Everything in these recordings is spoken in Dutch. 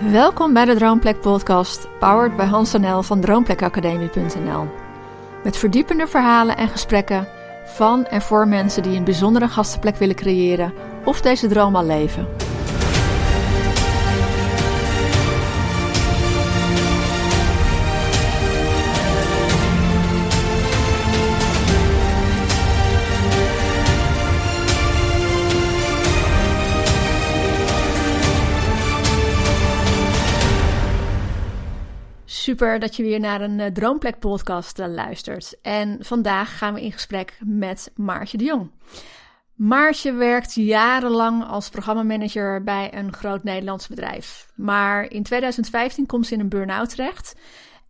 Welkom bij de Droomplek podcast, powered bij Hans NL van droomplekacademie.nl. Met verdiepende verhalen en gesprekken van en voor mensen die een bijzondere gastenplek willen creëren of deze droom al leven. Super dat je weer naar een uh, Droomplek podcast uh, luistert. En vandaag gaan we in gesprek met Maartje de Jong. Maartje werkt jarenlang als programmamanager bij een groot Nederlands bedrijf. Maar in 2015 komt ze in een burn-out terecht.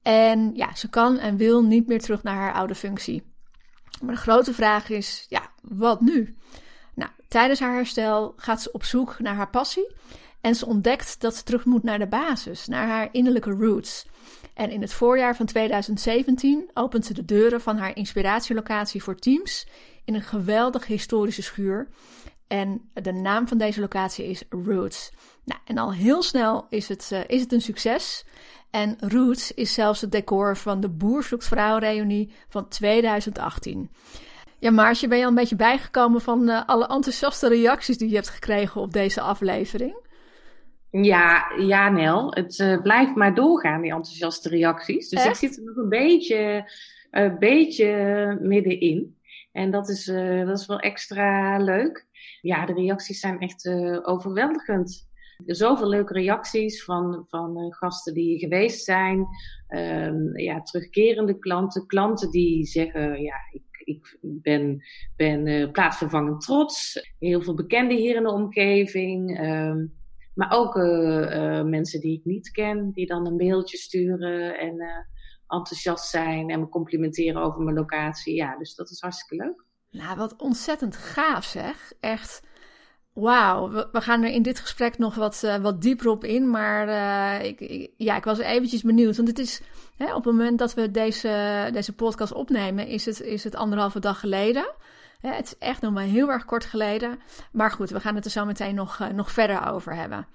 En ja, ze kan en wil niet meer terug naar haar oude functie. Maar de grote vraag is, ja, wat nu? Nou, tijdens haar herstel gaat ze op zoek naar haar passie. En ze ontdekt dat ze terug moet naar de basis, naar haar innerlijke roots. En in het voorjaar van 2017 opent ze de deuren van haar inspiratielocatie voor teams in een geweldige historische schuur. En de naam van deze locatie is Roots. Nou, en al heel snel is het, uh, is het een succes. En Roots is zelfs het decor van de Boer zoekt vrouw reunie van 2018. Ja, Maarsje, ben je al een beetje bijgekomen van uh, alle enthousiaste reacties die je hebt gekregen op deze aflevering? Ja, ja, Nel. Het uh, blijft maar doorgaan, die enthousiaste reacties. Dus ik zit er nog een beetje, een beetje middenin. En dat is, uh, dat is wel extra leuk. Ja, de reacties zijn echt uh, overweldigend. Zoveel leuke reacties van, van gasten die geweest zijn. Um, ja, terugkerende klanten. Klanten die zeggen, ja, ik, ik ben, ben plaatsvervangend trots. Heel veel bekenden hier in de omgeving. Um, maar ook uh, uh, mensen die ik niet ken, die dan een mailtje sturen en uh, enthousiast zijn en me complimenteren over mijn locatie. Ja, dus dat is hartstikke leuk. Nou, wat ontzettend gaaf zeg. Echt, wauw. We, we, gaan er in dit gesprek nog wat, wat dieper op in. Maar ik, ik, ja, ik was eventjes benieuwd. Want het is, hè, op het moment dat we deze, deze podcast opnemen, is het, is het anderhalve dag geleden het is echt nog maar heel erg kort geleden. Maar goed, we gaan het er zo meteen nog, uh, nog verder over hebben.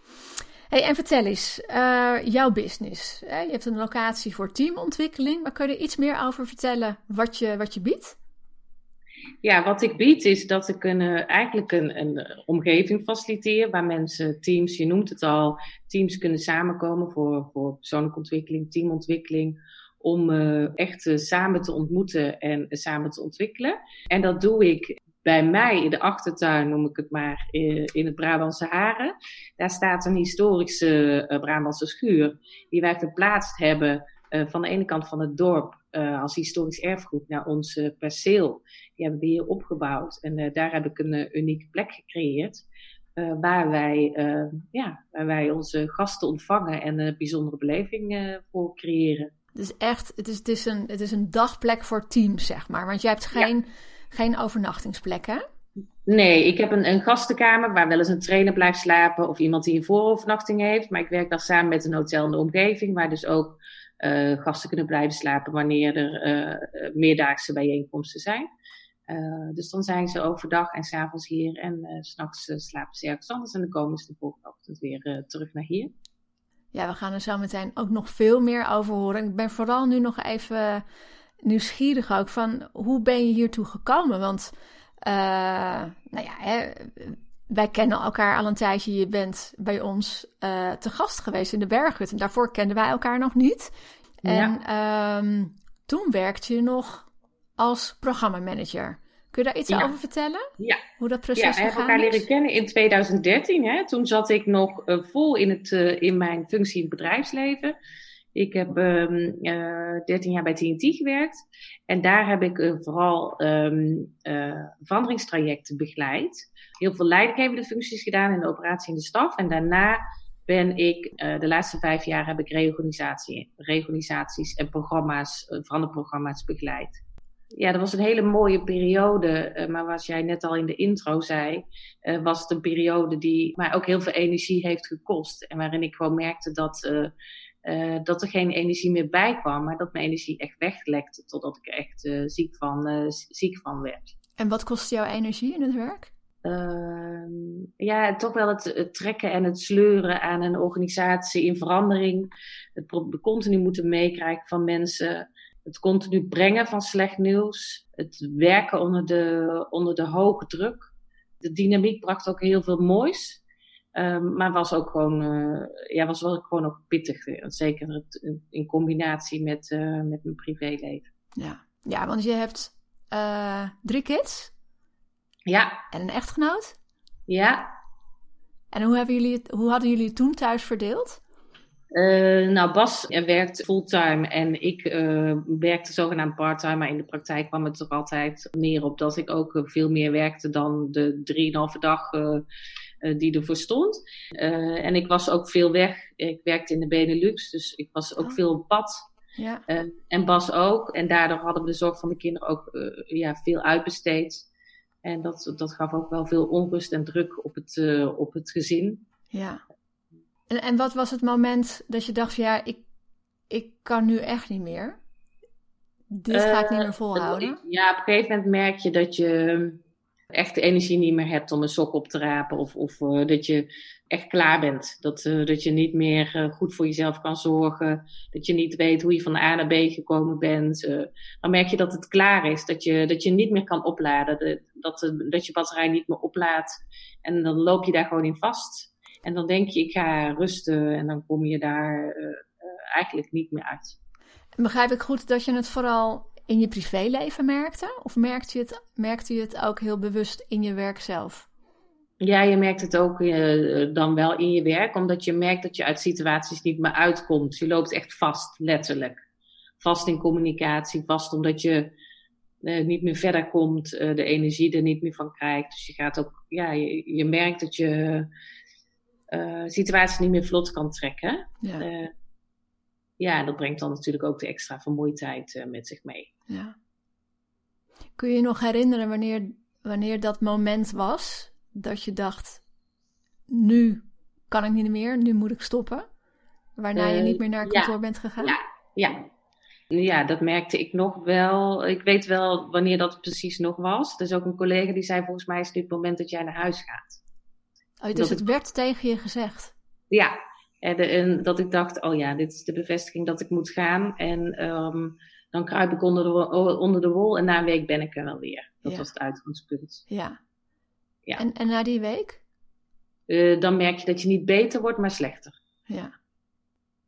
Hey, en vertel eens, uh, jouw business. je hebt een locatie voor teamontwikkeling. Maar kun je er iets meer over vertellen wat je, wat je biedt? Ja, wat ik bied is dat ik een, uh, eigenlijk een, een omgeving faciliteer waar mensen, teams, je noemt het al, teams kunnen samenkomen voor, voor persoonlijke ontwikkeling, teamontwikkeling om uh, echt uh, samen te ontmoeten en uh, samen te ontwikkelen. En dat doe ik bij mij in de achtertuin, noem ik het maar, in het Brabantse Haren. Daar staat een historische Brabantse schuur die wij verplaatst hebben van de ene kant van het dorp als historisch erfgoed naar ons perceel. Die hebben we hier opgebouwd en daar heb ik een unieke plek gecreëerd. Waar, wij, ja, waar wij onze gasten ontvangen en een bijzondere beleving voor creëren. Dus echt, het is, het, is een, het is een dagplek voor teams, zeg maar. Want je hebt geen, ja. geen overnachtingsplekken. hè? Nee, ik heb een, een gastenkamer waar wel eens een trainer blijft slapen of iemand die een voorovernachting heeft. Maar ik werk dan samen met een hotel in de omgeving, waar dus ook uh, gasten kunnen blijven slapen wanneer er uh, meerdaagse bijeenkomsten zijn. Uh, dus dan zijn ze overdag en s'avonds hier en uh, s'nachts slapen ze ergens anders en dan komen ze de volgende ochtend weer terug naar hier. Ja, we gaan er zo meteen ook nog veel meer over horen. Ik ben vooral nu nog even nieuwsgierig ook van hoe ben je hiertoe gekomen? Want, uh, nou ja, hè, wij kennen elkaar al een tijdje. Je bent bij ons uh, te gast geweest in de Berghut. En daarvoor kenden wij elkaar nog niet. En ja. um, toen werkte je nog als programmamanager. Kun je daar iets ja. over vertellen? Ja. Hoe dat proces ja, we hebben elkaar is? leren kennen in 2013. Hè? Toen zat ik nog uh, vol in, het, uh, in mijn functie in het bedrijfsleven. Ik heb um, uh, 13 jaar bij TNT gewerkt. En daar heb ik vooral um, veranderingstrajecten begeleid. Heel veel leidinggevende functies gedaan in de operatie en de staf. En daarna ben ik, de laatste vijf jaar heb ik reorganisatie, reorganisaties en programma's, veranderprogramma's begeleid ja, dat was een hele mooie periode. Uh, maar wat jij net al in de intro zei, uh, was het een periode die mij ook heel veel energie heeft gekost. En waarin ik gewoon merkte dat, uh, dat er geen energie meer bij kwam, maar dat mijn energie echt weglekte totdat ik er echt ziek, van, ziek van werd. En wat kostte jouw energie in het werk? Ehm, ja, toch wel het, het, trekken en het sleuren aan een organisatie in verandering. Het continu moeten meekrijgen van mensen. Het continu brengen van slecht nieuws. Het werken onder de, onder de hoge druk. De dynamiek bracht ook heel veel moois. Um, maar was ook gewoon, uh, ja, was wel gewoon ook pittig. Zeker in combinatie met, uh, met mijn privéleven. Ja. ja, want je hebt uh, drie kids. Ja. En een echtgenoot. Ja. En hoe, hebben jullie hoe hadden jullie het toen thuis verdeeld? Uh, nou, Bas werkt fulltime en ik uh, werkte zogenaamd parttime. Maar in de praktijk kwam het er altijd meer op dat ik ook veel meer werkte dan de drieënhalve dag uh, die ervoor stond. en ik was ook veel weg. Ik werkte in de Benelux, dus ik was ook oh. veel op pad. Ja. en Bas ook. En daardoor hadden we de zorg van de kinderen ook ja, veel uitbesteed. En dat, dat gaf ook wel veel onrust en druk op het, op het gezin. Ja. En, en wat was het moment dat je dacht, ja, ik, ik kan nu echt niet meer? Dit ga ik niet meer eh, volhouden. ja, op een gegeven moment merk je dat je echt de energie niet meer hebt om een sok op te rapen. Of, of uh, dat je echt klaar bent. Dat, uh, dat je niet meer uh, goed voor jezelf kan zorgen. Dat je niet weet hoe je van A naar B gekomen bent. dan merk je dat het klaar is. Dat je, dat je niet meer kan opladen. Dat, dat, dat je batterij niet meer oplaadt. En dan loop je daar gewoon in vast. En dan denk je, ik ga rusten en dan kom je daar uh, eigenlijk niet meer uit. Begrijp ik goed dat je het vooral in je privéleven merkte? Of merkte je het, merkte je het ook heel bewust in je werk zelf? Ja, je merkt het ook uh, dan wel in je werk, omdat je merkt dat je uit situaties niet meer uitkomt. Je loopt echt vast, letterlijk. Vast in communicatie, vast omdat je uh, niet meer verder komt, uh, de energie er niet meer van krijgt. Dus je gaat ook, ja, je, je merkt dat je uh, situatie niet meer vlot kan trekken. Ja. Uh, ja, dat brengt dan natuurlijk ook de extra vermoeidheid uh, met zich mee. Ja. Kun je je nog herinneren wanneer, wanneer dat moment was dat je dacht: nu kan ik niet meer, nu moet ik stoppen? Waarna je niet meer naar kantoor bent gegaan? Ja, ja. Ja, dat merkte ik nog wel. Ik weet wel wanneer dat precies nog was. Er is ook een collega die zei: Volgens mij is dit het moment dat jij naar huis gaat. Oh, dus het werd tegen je gezegd? Ja, en, en, dat ik dacht, oh ja, dit is de bevestiging dat ik moet gaan. En um, dan kruip ik onder de, onder de wol en na een week ben ik er wel weer. Dat was het uitgangspunt. Ja. ja. En, en na die week? Uh, dan merk je dat je niet beter wordt, maar slechter. Ja.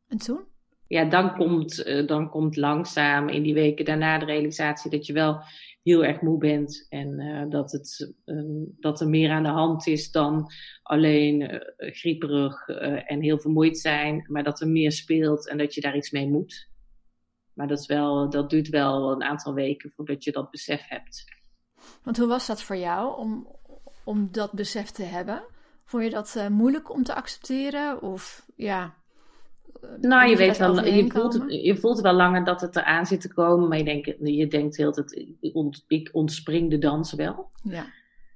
En toen? Ja, dan komt, uh, dan komt langzaam in die weken daarna de realisatie dat je wel heel erg moe bent en uh, dat, het, um, dat er meer aan de hand is dan alleen uh, grieperig uh, en heel vermoeid zijn, maar dat er meer speelt en dat je daar iets mee moet. Maar dat, is wel, dat duurt wel een aantal weken voordat je dat besef hebt. Want hoe was dat voor jou om, om dat besef te hebben? Vond je dat moeilijk om te accepteren? Of ja, nou, je weet wel, je voelt, je voelt wel langer dat het eraan zit te komen, maar je denkt, je denkt heel dat ik ontspring de dans wel. Ja,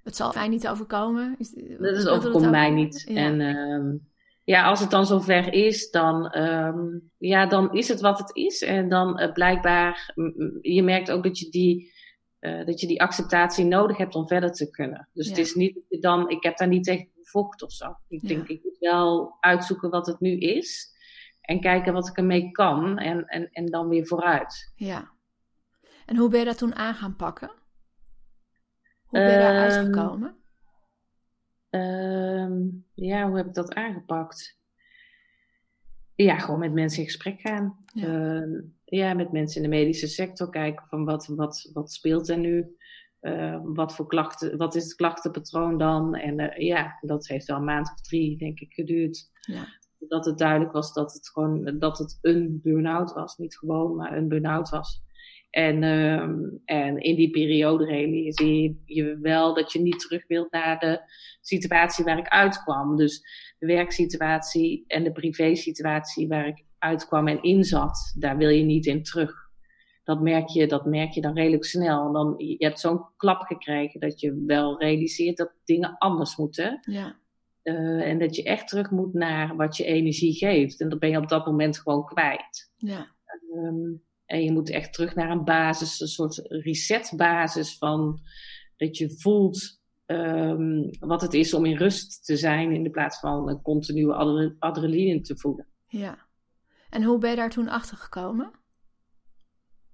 het zal mij niet overkomen. Dat is overkomt mij niet. Ja. En uh, ja, als het dan zover is, dan, um, ja, dan is het wat het is. En dan uh, blijkbaar, je merkt ook dat je die, uh, dat je die acceptatie nodig hebt om verder te kunnen. Dus ja. het is niet dan, ik heb daar niet tegen vocht of zo. Ik ja. denk, ik moet wel uitzoeken wat het nu is. En kijken wat ik ermee kan en, en, en dan weer vooruit. Ja. En hoe ben je dat toen aan gaan pakken? Hoe ben je daar ehm, uitgekomen? Um, ja, hoe heb ik dat aangepakt? Ja, gewoon met mensen in gesprek gaan. Ja, uh, ja met mensen in de medische sector kijken van wat, wat, wat speelt er nu? Uh, wat voor klachten, wat is het klachtenpatroon dan? En uh, ja, dat heeft wel een maand of drie, denk ik, geduurd. Ja dat het duidelijk was dat het gewoon dat het een burn-out was. Niet gewoon, maar een burn-out was. En, um, en in die periode realiseer je wel dat je niet terug wilt naar de situatie waar ik uitkwam. Dus de werksituatie en de privésituatie waar ik uitkwam en in zat, daar wil je niet in terug. Dat merk je, dat merk je dan redelijk snel. En dan, je hebt zo'n klap gekregen dat je wel realiseert dat dingen anders moeten. Ja. Uh, en dat je echt terug moet naar wat je energie geeft. En dat ben je op dat moment gewoon kwijt. Ja. Um, en je moet echt terug naar een basis, een soort resetbasis van dat je voelt ehm, wat het is om in rust te zijn in de plaats van een continue adrenaline te voelen. Ja. En hoe ben je daar toen achter gekomen?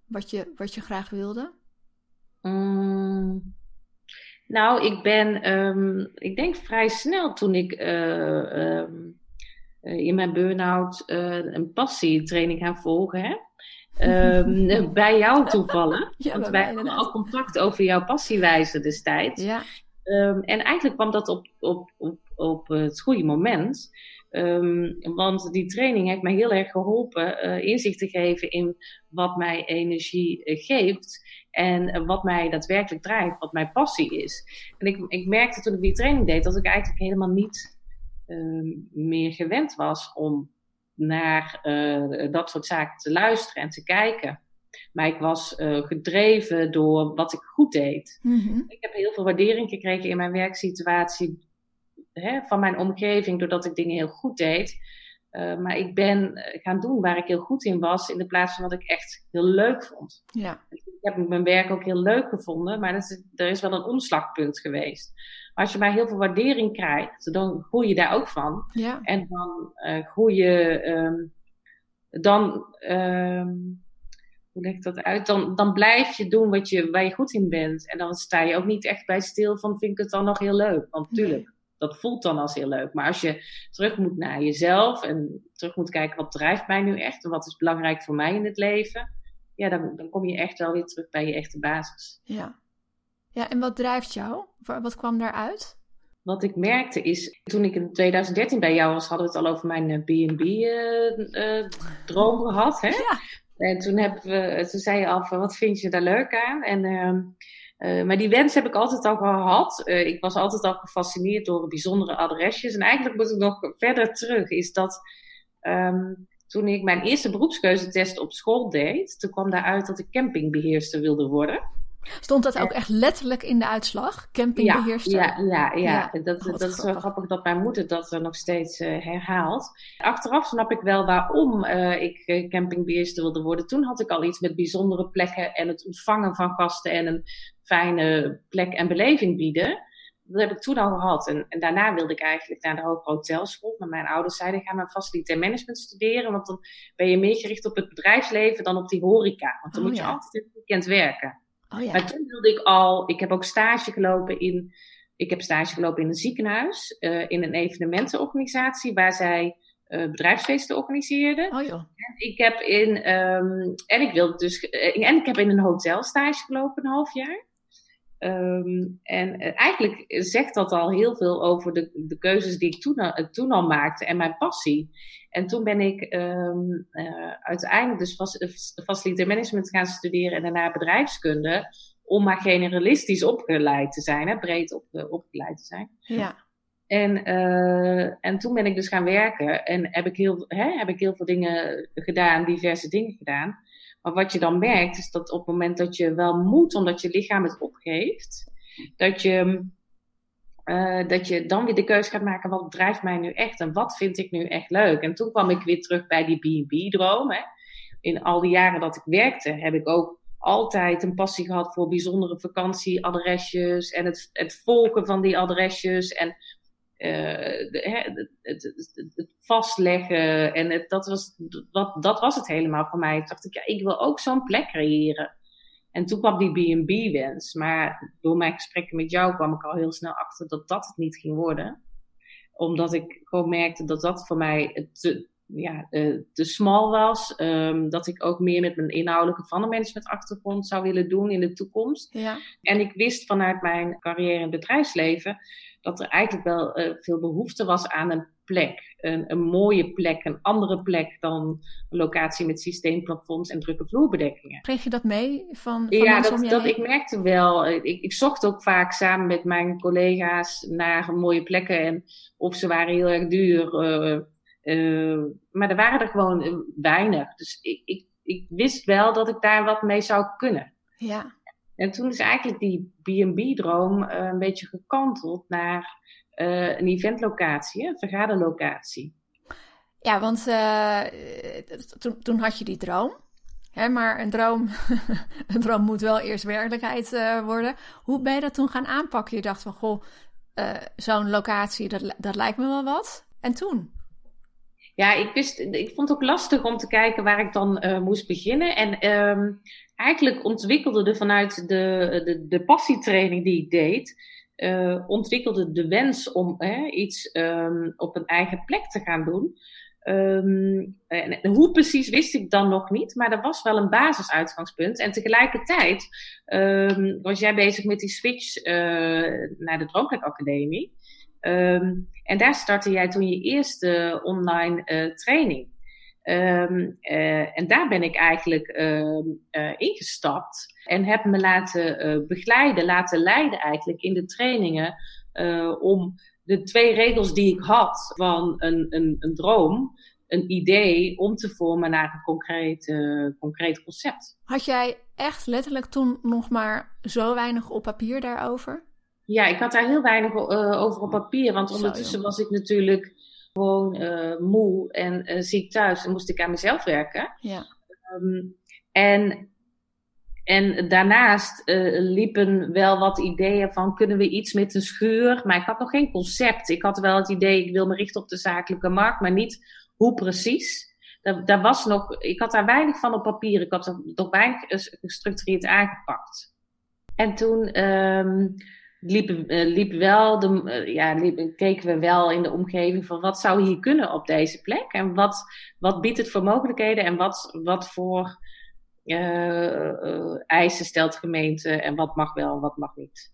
Wat je, wat je graag wilde? Mm, nou, ik ben, ehm, ik denk vrij snel toen ik uh, in mijn burn-out uh, een passietraining gaan volgen heb. Um, bij jou toevallen. Ja, want wij hadden al contact over jouw passiewijze destijds. Ja. En eigenlijk kwam dat op, op, op, op het goede moment. Um, want die training heeft mij heel erg geholpen uh, inzicht te geven in wat mij energie uh, geeft. En wat mij daadwerkelijk drijft, wat mijn passie is. En ik, ik merkte toen ik die training deed dat ik eigenlijk helemaal niet meer gewend was om naar dat soort zaken te luisteren en te kijken. Maar ik was gedreven door wat ik goed deed. Mm -hmm. Ik heb heel veel waardering gekregen in mijn werksituatie hè, van mijn omgeving, doordat ik dingen heel goed deed. Uh, maar ik ben eh, gaan doen waar ik heel goed in was, in de plaats van wat ik echt heel leuk vond. Ja. Ik heb mijn werk ook heel leuk gevonden, maar is, er is wel een omslagpunt geweest. Maar als je maar heel veel waardering krijgt, dan groei je daar ook van. Ja. En dan uh, groei je, um, dan, um, hoe leg ik dat uit? Dan, dan blijf je doen wat je, waar je goed in bent. En dan sta je ook niet echt bij stil van, vind ik het dan nog heel leuk? Want natuurlijk, dat voelt dan als heel leuk. Maar als je terug moet naar jezelf en terug moet kijken wat drijft mij nu echt en wat is belangrijk voor mij in het leven, ja, dan, dan kom je echt wel weer terug bij je echte basis. Ja. Ja, en wat drijft jou? Wat kwam daaruit? Wat ik merkte is, toen ik in 2013 bij jou was, hadden we het al over mijn B&B-droom uh, uh, gehad. Hè? Ja. En toen, hebben we, toen zei je al van, wat vind je daar leuk aan? En uh, uh, maar die wens heb ik altijd al gehad. Uh, ik was altijd al gefascineerd door bijzondere adresjes. En eigenlijk moet ik nog verder terug. Is dat um, toen ik mijn eerste beroepskeuzetest op school deed, toen kwam daaruit dat ik campingbeheerster wilde worden. Stond dat ook echt letterlijk in de uitslag? Campingbeheerster? Ja, ja, ja. ja. Dat, oh, dat is wel grappig dat mijn moeder dat er nog steeds uh, herhaalt. Achteraf snap ik wel waarom uh, ik campingbeheerster wilde worden. Toen had ik al iets met bijzondere plekken en het ontvangen van gasten en een fijne plek en beleving bieden. Dat heb ik toen al gehad. En, en daarna wilde ik eigenlijk naar de Hoge Hotelschool. Maar mijn ouders zeiden, ga maar facilitair management studeren. Want dan ben je meer gericht op het bedrijfsleven dan op die horeca. Want dan oh, moet je altijd in het weekend werken. Oh, ja. Maar toen wilde ik al, ik heb ook stage gelopen in, ik heb stage gelopen in een ziekenhuis, uh, in een evenementenorganisatie waar zij uh, bedrijfsfeesten organiseerden. Oh, joh. En ik heb in, um, en ik wilde dus, uh, en ik heb in een hotel stage gelopen een half jaar. Um, en eigenlijk zegt dat al heel veel over de, de keuzes die ik toen, toen al maakte en mijn passie. En toen ben ik um, uh, uiteindelijk dus facilitair management gaan studeren en daarna bedrijfskunde. Om maar generalistisch opgeleid te zijn, hè, breed op, uh, opgeleid te zijn. Ja. En, uh, en toen ben ik dus gaan werken en heb ik, heel, hè, heb ik heel veel dingen gedaan, diverse dingen gedaan. Maar wat je dan merkt, is dat op het moment dat je wel moet, omdat je lichaam het opgeeft, dat je uh, dat je dan weer de keuze gaat maken, wat drijft mij nu echt en wat vind ik nu echt leuk? En toen kwam ik weer terug bij die B&B-droom. In al die jaren dat ik werkte, heb ik ook altijd een passie gehad voor bijzondere vakantieadresjes en het, het volken van die adresjes en de, het, het, het, vastleggen. En het, dat, was, dat, dat was het helemaal voor mij. Ik dacht ik, ja, ik wil ook zo'n plek creëren. En toen kwam die B&B-wens. Maar door mijn gesprekken met jou kwam ik al heel snel achter dat dat het niet ging worden. Omdat ik gewoon merkte dat dat voor mij te, ja, uh, te smal was. Um, dat ik ook meer met mijn inhoudelijke management achtergrond zou willen doen in de toekomst. Ja. En ik wist vanuit mijn carrière in het bedrijfsleven dat er eigenlijk wel uh, veel behoefte was aan een plek. Een, een, mooie plek, een andere plek dan een locatie met systeemplafonds en drukke vloerbedekkingen. Kreeg je dat mee van, van Ja, dat, dat ik merkte wel. Ik, ik, zocht ook vaak samen met mijn collega's naar mooie plekken. En of ze waren heel erg duur. Uh, uh, maar er waren er gewoon weinig. Dus ik, ik, ik wist wel dat ik daar wat mee zou kunnen. Ja. En toen is eigenlijk die B&B-droom uh, een beetje gekanteld naar uh, een eventlocatie, een vergaderlocatie. Ja, want uh, toen, toen had je die droom. Hè, maar een droom, een droom moet wel eerst werkelijkheid worden. Hoe ben je dat toen gaan aanpakken? Je dacht van, goh, zo'n locatie, dat, dat lijkt me wel wat. En toen? Ja, ik, wist, ik vond het ook lastig om te kijken waar ik dan uh, moest beginnen. En um, eigenlijk ontwikkelde er vanuit de, de, de passietraining die ik deed, uh, ontwikkelde de wens om hè, iets um, op een eigen plek te gaan doen. Um, hoe precies wist ik dan nog niet, maar er was wel een basisuitgangspunt. En tegelijkertijd um, was jij bezig met die switch uh, naar de Droomplek Academie. Um, en daar startte jij toen je eerste online uh, training. Um, uh, en daar ben ik eigenlijk uh, ingestapt en heb me laten begeleiden, laten leiden eigenlijk in de trainingen om de twee regels die ik had van een, een, een droom, een idee om te vormen naar een concreet, concreet concept. Had jij echt letterlijk toen nog maar zo weinig op papier daarover? Ja, ik had daar heel weinig uh, over op papier, want ondertussen was ik natuurlijk gewoon uh, moe en uh, ziek thuis en moest ik aan mezelf werken. Ja. Um, en, en daarnaast liepen wel wat ideeën van kunnen we iets met een schuur, maar ik had nog geen concept. Ik had wel het idee, ik wil me richten op de zakelijke markt, maar niet hoe precies. Daar, daar was nog, ik had daar weinig van op papier, ik had er nog weinig gestructureerd aangepakt. En toen um, liep, uh, liep wel de, uh, ja, liep, keken we wel in de omgeving van wat zou hier kunnen op deze plek en wat, wat biedt het voor mogelijkheden en wat, wat voor uh, eisen stelt de gemeente en wat mag wel en wat mag niet.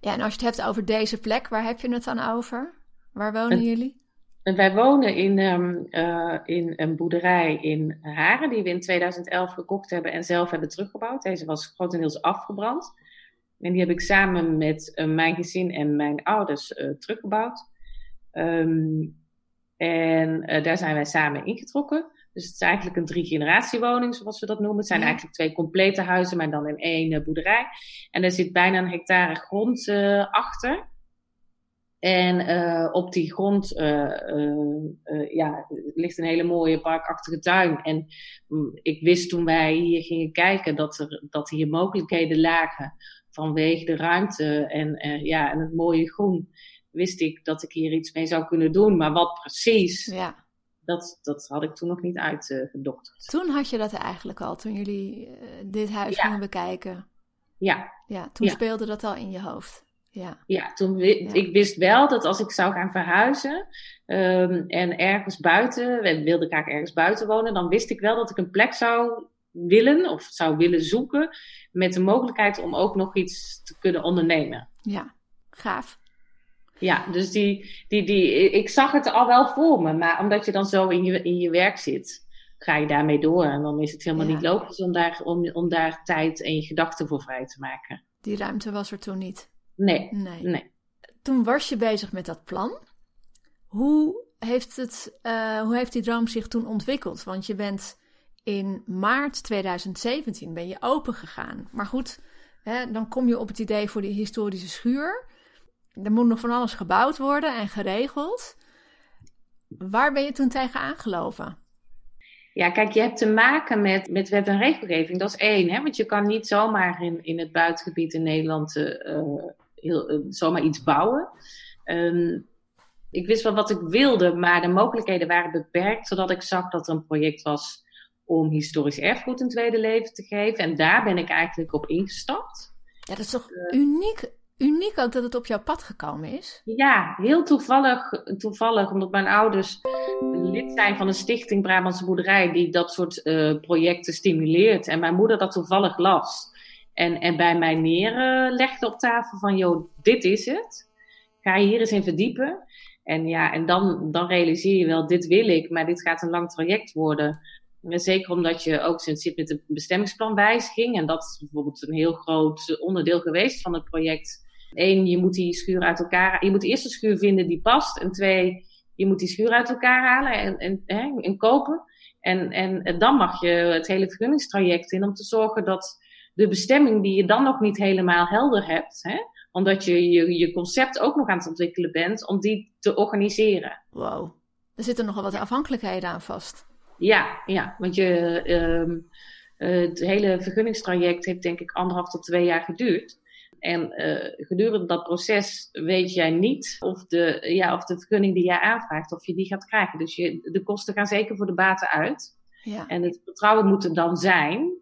Ja, en als je het hebt over deze plek, waar heb je het dan over? Waar wonen en, jullie? En wij wonen in, um, in een boerderij in Haren, die we in 2011 gekocht hebben en zelf hebben teruggebouwd. Deze was grotendeels afgebrand. En die heb ik samen met uh, mijn gezin en mijn ouders uh, teruggebouwd. Um, en uh, daar zijn wij samen ingetrokken. Dus het is eigenlijk een drie generatie woning, zoals we dat noemen. Het zijn ja. eigenlijk twee complete huizen, maar dan in één boerderij. En er zit bijna een hectare grond achter. En op die grond ja, ligt een hele mooie parkachtige tuin. En um, ik wist toen wij hier gingen kijken dat, er, dat hier mogelijkheden lagen vanwege de ruimte en, uh, ja, en het mooie groen, wist ik dat ik hier iets mee zou kunnen doen. Maar wat precies, ja. dat, dat had ik toen nog niet uitgedokterd. toen had je dat eigenlijk al, toen jullie uh, dit huis ja. gingen bekijken? Ja. Ja, toen ja. speelde dat al in je hoofd? Ja, ja toen ik wist wel dat als ik zou gaan verhuizen um, en ergens buiten, wilde ik graag ergens buiten wonen, dan wist ik wel dat ik een plek zou willen of zou willen zoeken met de mogelijkheid om ook nog iets te kunnen ondernemen. Ja, gaaf. Ja, dus die, die, die, ik zag het al wel voor me, maar omdat je dan zo in je, in je werk zit, ga je daarmee door. En dan is het helemaal ja. niet logisch om daar, om, om daar tijd en je gedachten voor vrij te maken. Die ruimte was er toen niet? Nee, nee. nee. Toen was je bezig met dat plan. Hoe heeft, het, uh, hoe heeft die droom zich toen ontwikkeld? Want je bent in maart 2017 ben je open gegaan. Maar goed, hè, dan kom je op het idee voor die historische schuur. Er moet nog van alles gebouwd worden en geregeld. Waar ben je toen tegen aangelopen? Ja, kijk, je hebt te maken met, met wet en regelgeving. Dat is één, hè? want je kan niet zomaar in, in het buitengebied in Nederland uh, heel, uh, zomaar iets bouwen. Um, ik wist wel wat ik wilde, maar de mogelijkheden waren beperkt, zodat ik zag dat er een project was om historisch erfgoed een tweede leven te geven. En daar ben ik eigenlijk op ingestapt. Ja, dat is toch uh, uniek, uniek ook dat het op jouw pad gekomen is? Ja, heel toevallig, toevallig omdat mijn ouders lid zijn van een stichting Brabantse Boerderij die dat soort uh, projecten stimuleert. En mijn moeder dat toevallig las. En, en bij mij neerlegde op tafel van, joh, dit is het. Ga je hier eens in verdiepen. En ja, en dan, dan realiseer je wel, dit wil ik, maar dit gaat een lang traject worden. Zeker omdat je ook zit met de bestemmingsplanwijziging. En dat is bijvoorbeeld een heel groot onderdeel geweest van het project. Eén, je moet die schuur uit elkaar Je moet eerst een schuur vinden die past. En twee, je moet die schuur uit elkaar halen en, en, hè, en kopen. En, en, en dan mag je het hele vergunningstraject in om te zorgen dat de bestemming die je dan nog niet helemaal helder hebt, hè, omdat je, je je concept ook nog aan het ontwikkelen bent, om die te organiseren. Wow, er zitten nogal wat afhankelijkheden aan vast. Ja, ja, want je, um, het hele vergunningstraject heeft denk ik anderhalf tot twee jaar geduurd. En gedurende dat proces weet jij niet of de, ja, of de vergunning die jij aanvraagt, of je die gaat krijgen. Dus je, de kosten gaan zeker voor de baten uit. Ja. En het vertrouwen moet er dan zijn.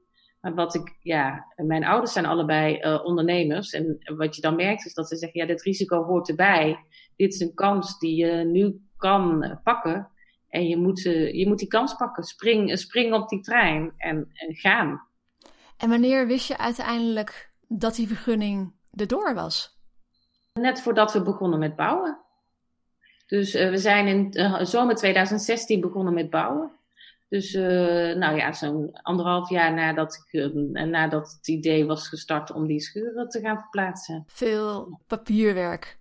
Maar wat ik, ja, mijn ouders zijn allebei uh, ondernemers. En wat je dan merkt is dat ze zeggen, ja, dit risico hoort erbij. Dit is een kans die je nu kan pakken. En je moet, uh, je moet die kans pakken. Spring, spring op die trein en, en gaan. En wanneer wist je uiteindelijk dat die vergunning erdoor was? Net voordat we begonnen met bouwen. Dus we zijn in zomer 2016 begonnen met bouwen. Dus uh, nou ja, zo'n anderhalf jaar nadat, ik, uh, nadat het idee was gestart om die schuren te gaan verplaatsen. Veel papierwerk.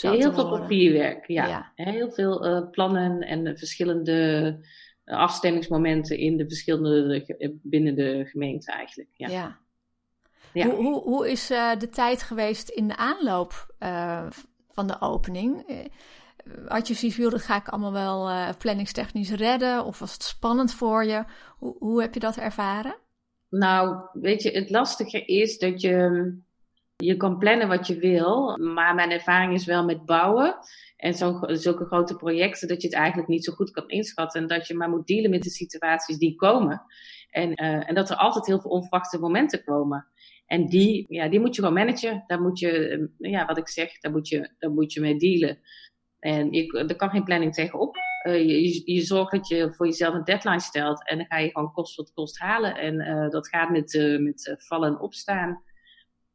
Heel veel papierwerk, ja. Heel veel uh, plannen en verschillende afstemmingsmomenten in de verschillende, binnen de gemeente eigenlijk. Ja. ja. ja. Hoe, hoe, hoe is de tijd geweest in de aanloop van de opening? had je zoiets dat ga ik allemaal wel uh, planningstechnisch redden? Of was het spannend voor je? Hoe, hoe heb je dat ervaren? Nou, weet je, het lastige is dat je, je kan plannen wat je wil. Maar mijn ervaring is wel met bouwen en zo, zulke grote projecten dat je het eigenlijk niet zo goed kan inschatten. En dat je maar moet dealen met de situaties die komen. En, uh, en dat er altijd heel veel onverwachte momenten komen. En die, ja, die moet je gewoon managen. Daar moet je, ja, wat ik zeg, daar moet je, daar moet je mee dealen. En er kan geen planning tegenop. Uh, je, je, zorgt dat je voor jezelf een deadline stelt en dan ga je gewoon kost wat kost halen. En uh, dat gaat met, met vallen en opstaan.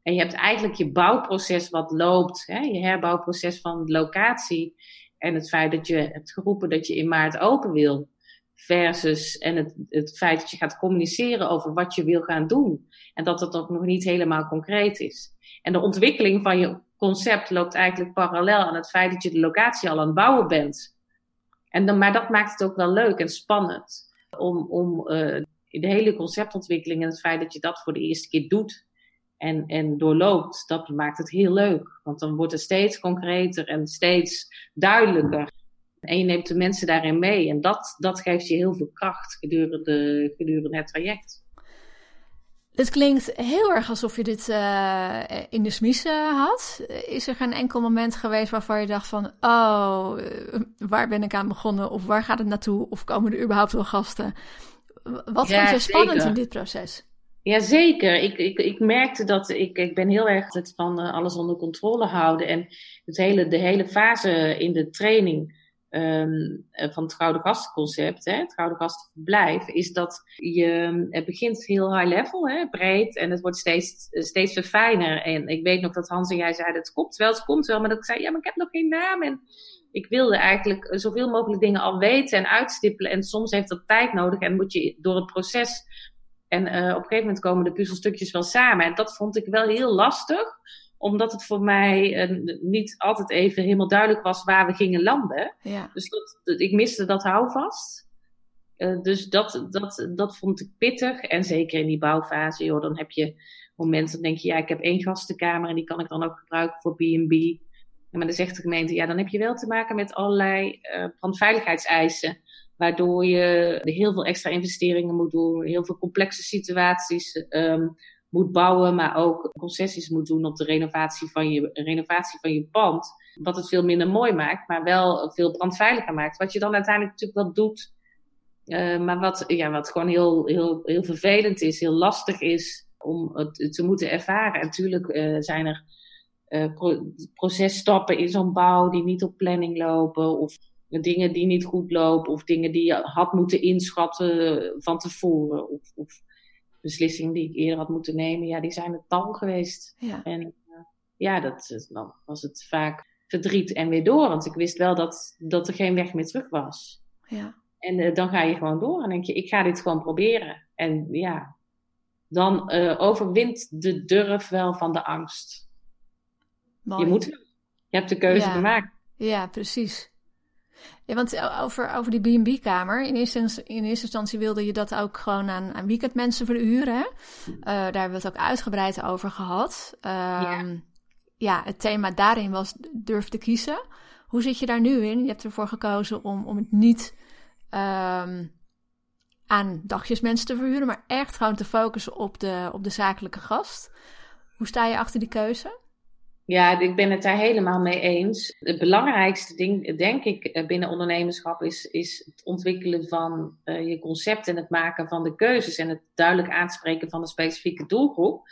En je hebt eigenlijk je bouwproces wat loopt, hè, je herbouwproces van locatie. En het feit dat je hebt geroepen dat je in maart open wil. Versus en het, het feit dat je gaat communiceren over wat je wil gaan doen. En dat dat ook nog niet helemaal concreet is. En de ontwikkeling van je concept loopt eigenlijk parallel aan het feit dat je de locatie al aan het bouwen bent. En dan, maar dat maakt het ook wel leuk en spannend. Om, om uh, de hele conceptontwikkeling en het feit dat je dat voor de eerste keer doet en, en doorloopt, dat maakt het heel leuk. Want dan wordt het steeds concreter en steeds duidelijker. En je neemt de mensen daarin mee. En dat, dat geeft je heel veel kracht gedurende, gedurende het traject. Het klinkt heel erg alsof je dit uh, in de smies had. Is er geen enkel moment geweest waarvan je dacht van... oh, eh, waar ben ik aan begonnen? Of waar gaat het naartoe? Of komen er überhaupt wel gasten? Wat vond je spannend in dit proces? Jazeker. Ik, ik, ik merkte dat ik, ik ben heel erg het van alles onder controle houden. En het hele, de hele fase in de training um, van het Gouden Gastenconcept, hè, het Gouden Gastenverblijf, is dat je, het begint heel high level, hè, breed, en het wordt steeds, steeds verfijner. En ik weet nog dat Hans en jij zeiden, het komt wel, het komt wel, maar dat ik zei, ja, maar ik heb nog geen naam. En ik wilde eigenlijk zoveel mogelijk dingen al weten en uitstippelen. En soms heeft dat tijd nodig en moet je door het proces. En uh, op een gegeven moment komen de puzzelstukjes wel samen. En dat vond ik wel heel lastig omdat het voor mij uh, niet altijd even helemaal duidelijk was waar we gingen landen. Ja. Dus dat, ik miste dat houvast. Uh, dus dat, dat, dat vond ik pittig. En zeker in die bouwfase, joh, dan heb je momenten, dan denk je, ja, ik heb één gastenkamer en die kan ik dan ook gebruiken voor B&B. Maar dan zegt de gemeente, ja, dan heb je wel te maken met allerlei brandveiligheidseisen. Waardoor je heel veel extra investeringen moet doen, heel veel complexe situaties um, moet bouwen, maar ook concessies moet doen op de renovatie van je, renovatie van je pand. Wat het veel minder mooi maakt, maar wel veel brandveiliger maakt. Wat je dan uiteindelijk natuurlijk wel doet. Uh, maar wat, ja, wat gewoon heel, heel, heel vervelend is, heel lastig is om het te moeten ervaren. En natuurlijk uh, zijn er pro processtappen in zo'n bouw die niet op planning lopen. Of dingen die niet goed lopen. Of dingen die je had moeten inschatten van tevoren. Of, of beslissingen die ik eerder had moeten nemen, ja, die zijn het tal geweest. Ja. En uh, ja, dat, dan was het vaak verdriet en weer door. Want ik wist wel dat, dat er geen weg meer terug was. Ja. En uh, dan ga je gewoon door en denk je, ik ga dit gewoon proberen. En ja, dan uh, overwint de durf wel van de angst. Mooi. Je moet, je hebt de keuze ja. gemaakt. Ja, precies. Ja, want over, over die B&B-kamer, in, eerste, in eerste instantie wilde je dat ook gewoon aan, aan weekendmensen verhuren. Uh, daar hebben we het ook uitgebreid over gehad. Um, ja. ja. het thema daarin was durf te kiezen. Hoe zit je daar nu in? Je hebt ervoor gekozen om, om het niet um, aan dagjes mensen te verhuren, maar echt gewoon te focussen op de, op de zakelijke gast. Hoe sta je achter die keuze? Ja, ik ben het daar helemaal mee eens. Het belangrijkste ding, denk ik, eh, binnen ondernemerschap is, is het ontwikkelen van uh, je concept en het maken van de keuzes en het duidelijk aanspreken van een specifieke doelgroep.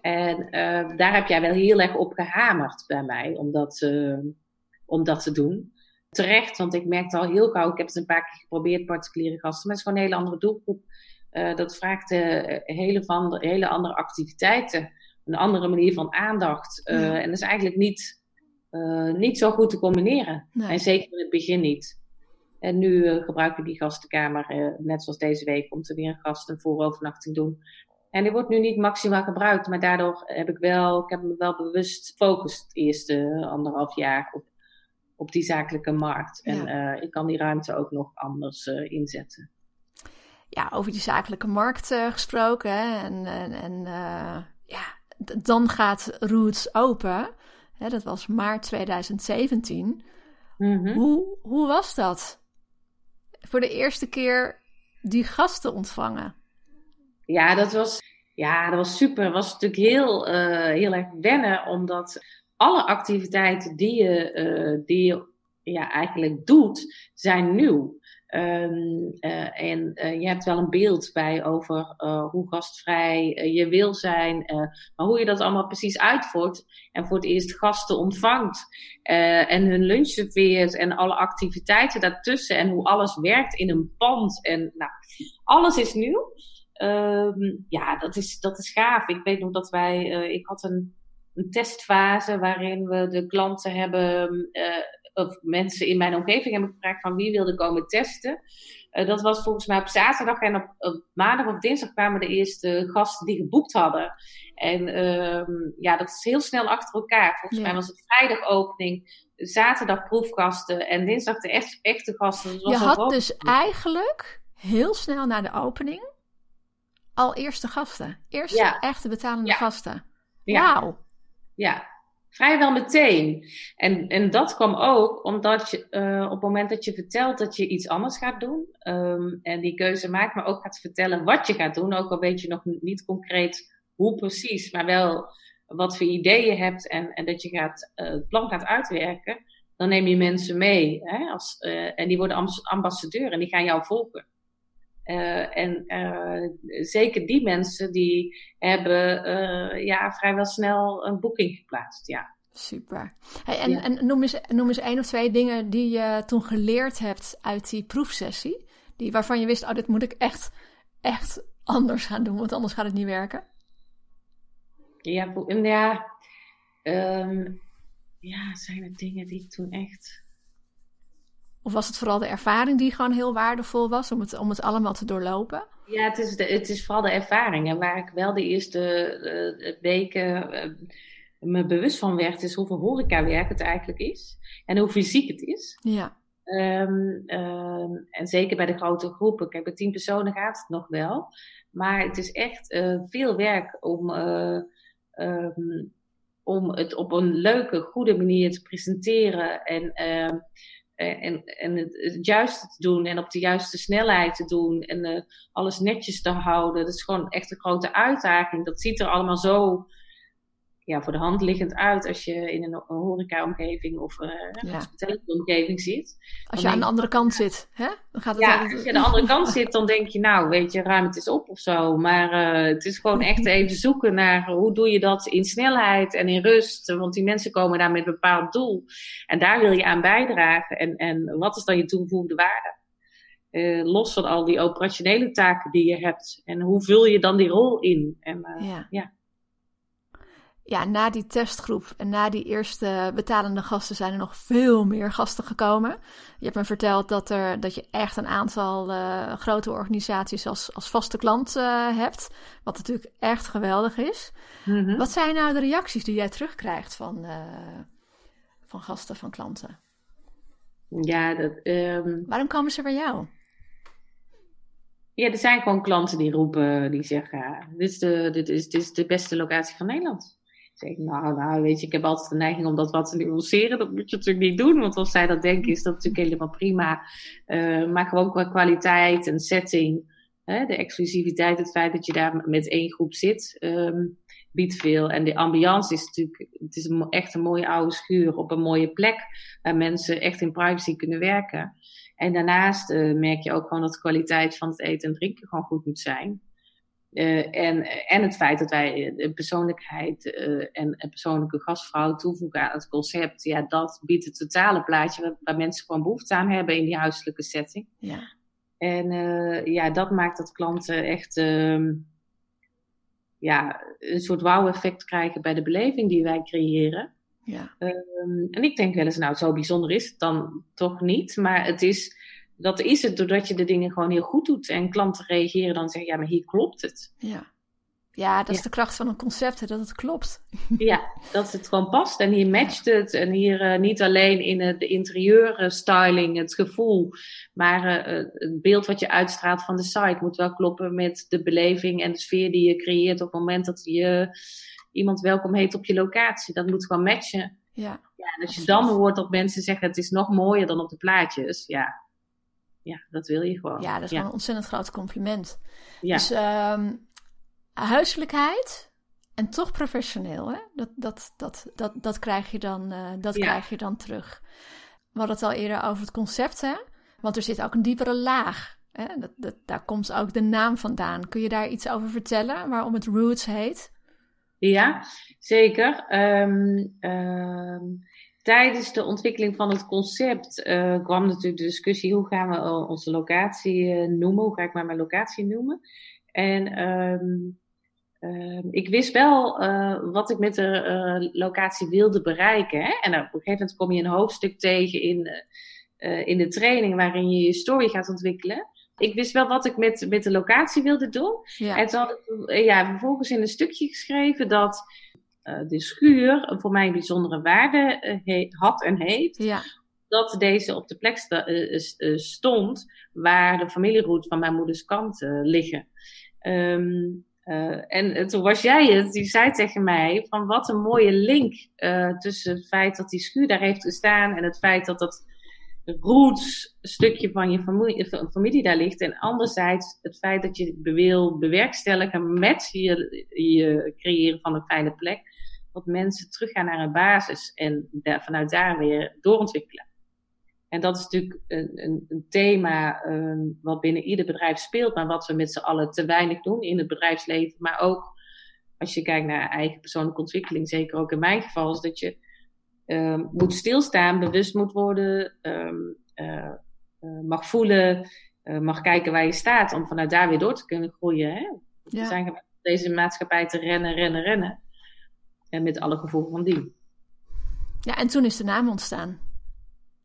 En uh, daar heb jij wel heel erg op gehamerd bij mij om dat, om dat te doen. Terecht, want ik merkte al heel gauw, ik heb het een paar keer geprobeerd, particuliere gasten, maar het is gewoon een hele andere doelgroep. Dat vraagt hele, van, hele andere activiteiten een andere manier van aandacht. Uh, En dat is eigenlijk niet, uh, niet zo goed te combineren. Nee. En zeker in het begin niet. En nu uh, gebruik ik die gastenkamer, net zoals deze week, om te weer een gast een voorovernachting doen. En die wordt nu niet maximaal gebruikt, maar daardoor heb ik wel, ik heb me wel bewust gefocust het eerste anderhalf jaar op, op die zakelijke markt. En ja. ik kan die ruimte ook nog anders inzetten. Ja, over die zakelijke markt gesproken. Hè? En, en, en ja, dan gaat Roots open. Hè, dat was maart 2017. Mm-hmm. Hoe, hoe was dat? Voor de eerste keer die gasten ontvangen. Ja, dat was, ja, dat was super. Het was natuurlijk heel, uh, heel erg wennen, omdat alle activiteiten die je, uh, die je ja, eigenlijk doet, zijn nieuw. Um, uh, en uh, je hebt wel een beeld bij over uh, hoe gastvrij je wil zijn, maar hoe je dat allemaal precies uitvoert en voor het eerst gasten ontvangt en hun lunch serveert en alle activiteiten daartussen en hoe alles werkt in een pand en nou, alles is nieuw. Um, ja, dat is, dat is gaaf. Ik weet nog dat wij, ik had een, een testfase waarin we de klanten hebben of mensen in mijn omgeving hebben gevraagd van wie wilde komen testen. Uh, dat was volgens mij op zaterdag en op, op, maandag of dinsdag kwamen de eerste gasten die geboekt hadden. En uh, ja, dat is heel snel achter elkaar. Volgens ja. mij was het vrijdag opening, zaterdag proefgasten en dinsdag de echt, echte gasten. Je had dus eigenlijk heel snel na de opening al eerste gasten. Eerste ja. echte betalende ja. gasten. Wauw. Ja, Vrijwel meteen. En, en dat kwam ook omdat je uh, op het moment dat je vertelt dat je iets anders gaat doen um, en die keuze maakt, maar ook gaat vertellen wat je gaat doen, ook al weet je nog niet concreet hoe precies, maar wel wat voor ideeën je hebt en, en dat je gaat, uh, het plan gaat uitwerken, dan neem je mensen mee. Hè, als, uh, en die worden ambassadeur en die gaan jou volgen. Uh, en uh, zeker die mensen die hebben uh, ja, vrijwel snel een boeking geplaatst. Ja. Super. Hey, en, ja. en noem, eens, noem eens één of twee dingen die je toen geleerd hebt uit die proefsessie. Die, waarvan je wist, oh, dit moet ik echt, echt anders gaan doen, want anders gaat het niet werken. Ja, ja, um, ja zijn er dingen die ik toen echt of was het vooral de ervaring die gewoon heel waardevol was om het, om het allemaal te doorlopen? Ja, het is, de, het is vooral de ervaring. En waar ik wel de eerste uh, weken uh, me bewust van werd, is hoeveel horecawerk het eigenlijk is. En hoe fysiek het is. Ja. Um, um, en zeker bij de grote groepen. Kijk, bij tien personen gaat het nog wel. Maar het is echt uh, veel werk om, um, om het op een leuke, goede manier te presenteren. En eh, en, en het, het, juiste te doen en op de juiste snelheid te doen en uh, alles netjes te houden. Dat is gewoon echt een grote uitdaging. Dat ziet er allemaal zo ja, voor de hand liggend uit als je in een, horeca-omgeving of uh, ja. een omgeving zit. Als je aan de andere kant zit, hè? Dan gaat het ja, altijd... als je aan de andere kant zit, dan denk je, nou, weet je, ruim het is op of zo. Maar uh, het is gewoon echt even zoeken naar hoe doe je dat in snelheid en in rust. Want die mensen komen daar met een bepaald doel. En daar wil je aan bijdragen. En, en wat is dan je toegevoegde waarde? Uh, los van al die operationele taken die je hebt. En hoe vul je dan die rol in? En, ja. ja ja, na die testgroep en na die eerste betalende gasten zijn er nog veel meer gasten gekomen. Je hebt me verteld dat, er, dat je echt een aantal uh, grote organisaties als, als vaste klant uh, hebt. Wat natuurlijk echt geweldig is. Mm -hmm. Wat zijn nou de reacties die jij terugkrijgt van, uh, van gasten, van klanten? Ja, dat. Um... Waarom komen ze bij jou? Ja, er zijn gewoon klanten die roepen, die zeggen: ja, dit, is de, dit, is, dit is de beste locatie van Nederland zeg nou, nou, weet je, ik heb altijd de neiging om dat wat te nuanceren. Dat moet je natuurlijk niet doen, want als zij dat denken, is dat natuurlijk helemaal prima. Uh, maar gewoon qua kwaliteit en setting Hè, de exclusiviteit, het feit dat je daar met één groep zit, ehm, biedt veel. En de ambiance is natuurlijk, het is echt een mooie oude schuur op een mooie plek waar mensen echt in privacy kunnen werken. En daarnaast uh, merk je ook gewoon dat de kwaliteit van het eten en drinken gewoon goed moet zijn. Uh, en, en het feit dat wij de persoonlijkheid uh, en een persoonlijke gastvrouw toevoegen aan het concept, ja, dat biedt het totale plaatje waar, waar mensen gewoon behoefte aan hebben in die huiselijke setting. Ja. En uh, ja, dat maakt dat klanten echt uh, ja, een soort wow-effect krijgen bij de beleving die wij creëren. Ja. Um, en ik denk wel eens, nou, zo bijzonder is het dan toch niet. Maar het is, dat is het doordat je de dingen gewoon heel goed doet. En klanten reageren dan en zeggen, ja, maar hier klopt het. Ja. Ja, dat is de kracht van een concept, dat het klopt. Ja, dat het gewoon past. En hier matcht het. En hier uh, niet alleen in uh, de interieurstyling, het gevoel, maar het beeld wat je uitstraalt van de site moet wel kloppen met de beleving en de sfeer die je creëert op het moment dat je iemand welkom heet op je locatie. Dat moet gewoon matchen. Ja. ja en als je dan hoort dat mensen zeggen het is nog mooier dan op de plaatjes, ja, ja dat wil je gewoon. Ja, dat is ja. gewoon een ontzettend groot compliment. Ja. Dus um, huiselijkheid en toch professioneel. Hè? Dat, dat, dat, dat, dat, krijg, je dan, uh, dat Ja. krijg je dan terug. We hadden het al eerder over het concept, hè? want er zit ook een diepere laag. Hè? Dat, dat, daar komt ook de naam vandaan. Kun je daar iets over vertellen waarom het Roots heet? Ja, zeker. Um, um, tijdens de ontwikkeling van het concept uh, kwam natuurlijk de discussie: hoe gaan we onze locatie uh, noemen? Hoe ga ik maar mijn locatie noemen? En um, ik wist wel uh, wat ik met de locatie wilde bereiken. Hè? En op een gegeven moment kom je een hoofdstuk tegen in, in de training waarin je je story gaat ontwikkelen. Ik wist wel wat ik met, met de locatie wilde doen. Ja. En toen had ik ja, vervolgens in een stukje geschreven dat de schuur voor mij een bijzondere waarde he, had en heeft. Ja. Dat deze op de plek sta, uh, stond waar de familieroute van mijn moeders kant liggen. Um, en toen was jij het, die zei tegen mij van wat een mooie link tussen het feit dat die schuur daar heeft gestaan en het feit dat dat roots stukje van je familie, familie daar ligt. En anderzijds het feit dat je wil bewerkstelligen met je, je creëren van een fijne plek. Dat mensen teruggaan naar een basis en daar, vanuit daar weer doorontwikkelen. En dat is natuurlijk een, een, een thema um, wat binnen ieder bedrijf speelt, maar wat we met z'n allen te weinig doen in het bedrijfsleven. Maar ook als je kijkt naar eigen persoonlijke ontwikkeling, zeker ook in mijn geval, is dat je um, moet stilstaan, bewust moet worden, um, uh, uh, mag voelen, uh, mag kijken waar je staat om vanuit daar weer door te kunnen groeien. Hè? Ja. We zijn deze maatschappij te rennen, rennen, rennen. En met alle gevolgen van die. Ja, en toen is de naam ontstaan.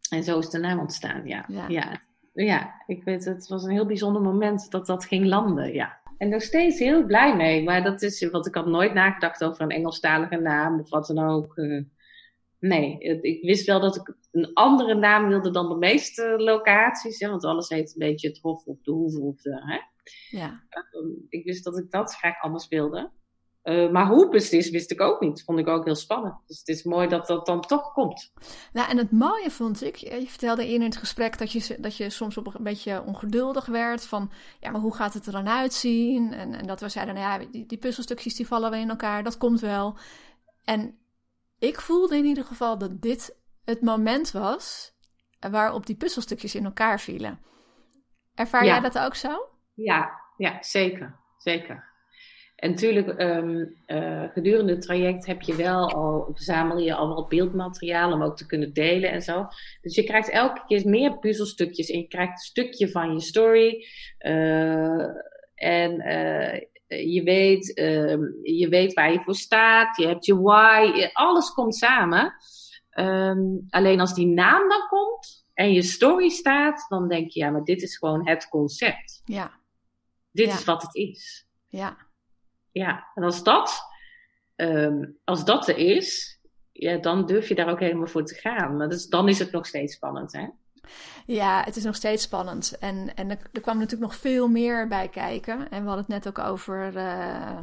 En zo is de naam ontstaan, ja. Ja, ja. ja ik weet, het was een heel bijzonder moment dat dat ging landen, ja. En nog steeds heel blij mee. Maar dat is, want ik had nooit nagedacht over een Engelstalige naam of wat dan ook. Uh, nee, ik wist wel dat ik een andere naam wilde dan de meeste locaties. Hè, want alles heet een beetje het Hof of de Hoeve of de. Hè? Ja. Ik wist dat ik dat graag anders wilde. Uh, maar hoe precies wist ik ook niet. Vond ik ook heel spannend. Dus het is mooi dat dat dan toch komt. Nou, en het mooie vond ik, je vertelde eerder in het gesprek dat je, dat je soms op een beetje ongeduldig werd. Van, ja, maar hoe gaat het er dan uitzien? En, en dat we zeiden, nou ja, die, die puzzelstukjes die vallen wel in elkaar, dat komt wel. En ik voelde in ieder geval dat dit het moment was waarop die puzzelstukjes in elkaar vielen. Ervaar Ja. jij dat ook zo? Ja, ja zeker. Zeker. En natuurlijk, um, uh, gedurende het traject heb je wel al, verzamel je al wel beeldmateriaal om ook te kunnen delen en zo. Dus je krijgt elke keer meer puzzelstukjes en je krijgt een stukje van je story. Uh, en uh, je, weet, je weet waar je voor staat, je hebt je why, alles komt samen. Um, alleen als die naam dan komt en je story staat, dan denk je, ja, maar dit is gewoon het concept. Ja. Dit Ja. is wat het is. Ja. Ja, en als dat, um, als dat er is, ja, dan durf je daar ook helemaal voor te gaan. Maar dus, dan is het nog steeds spannend, hè? Ja, het is nog steeds spannend. En, en er, kwam natuurlijk nog veel meer bij kijken. En we hadden het net ook over uh,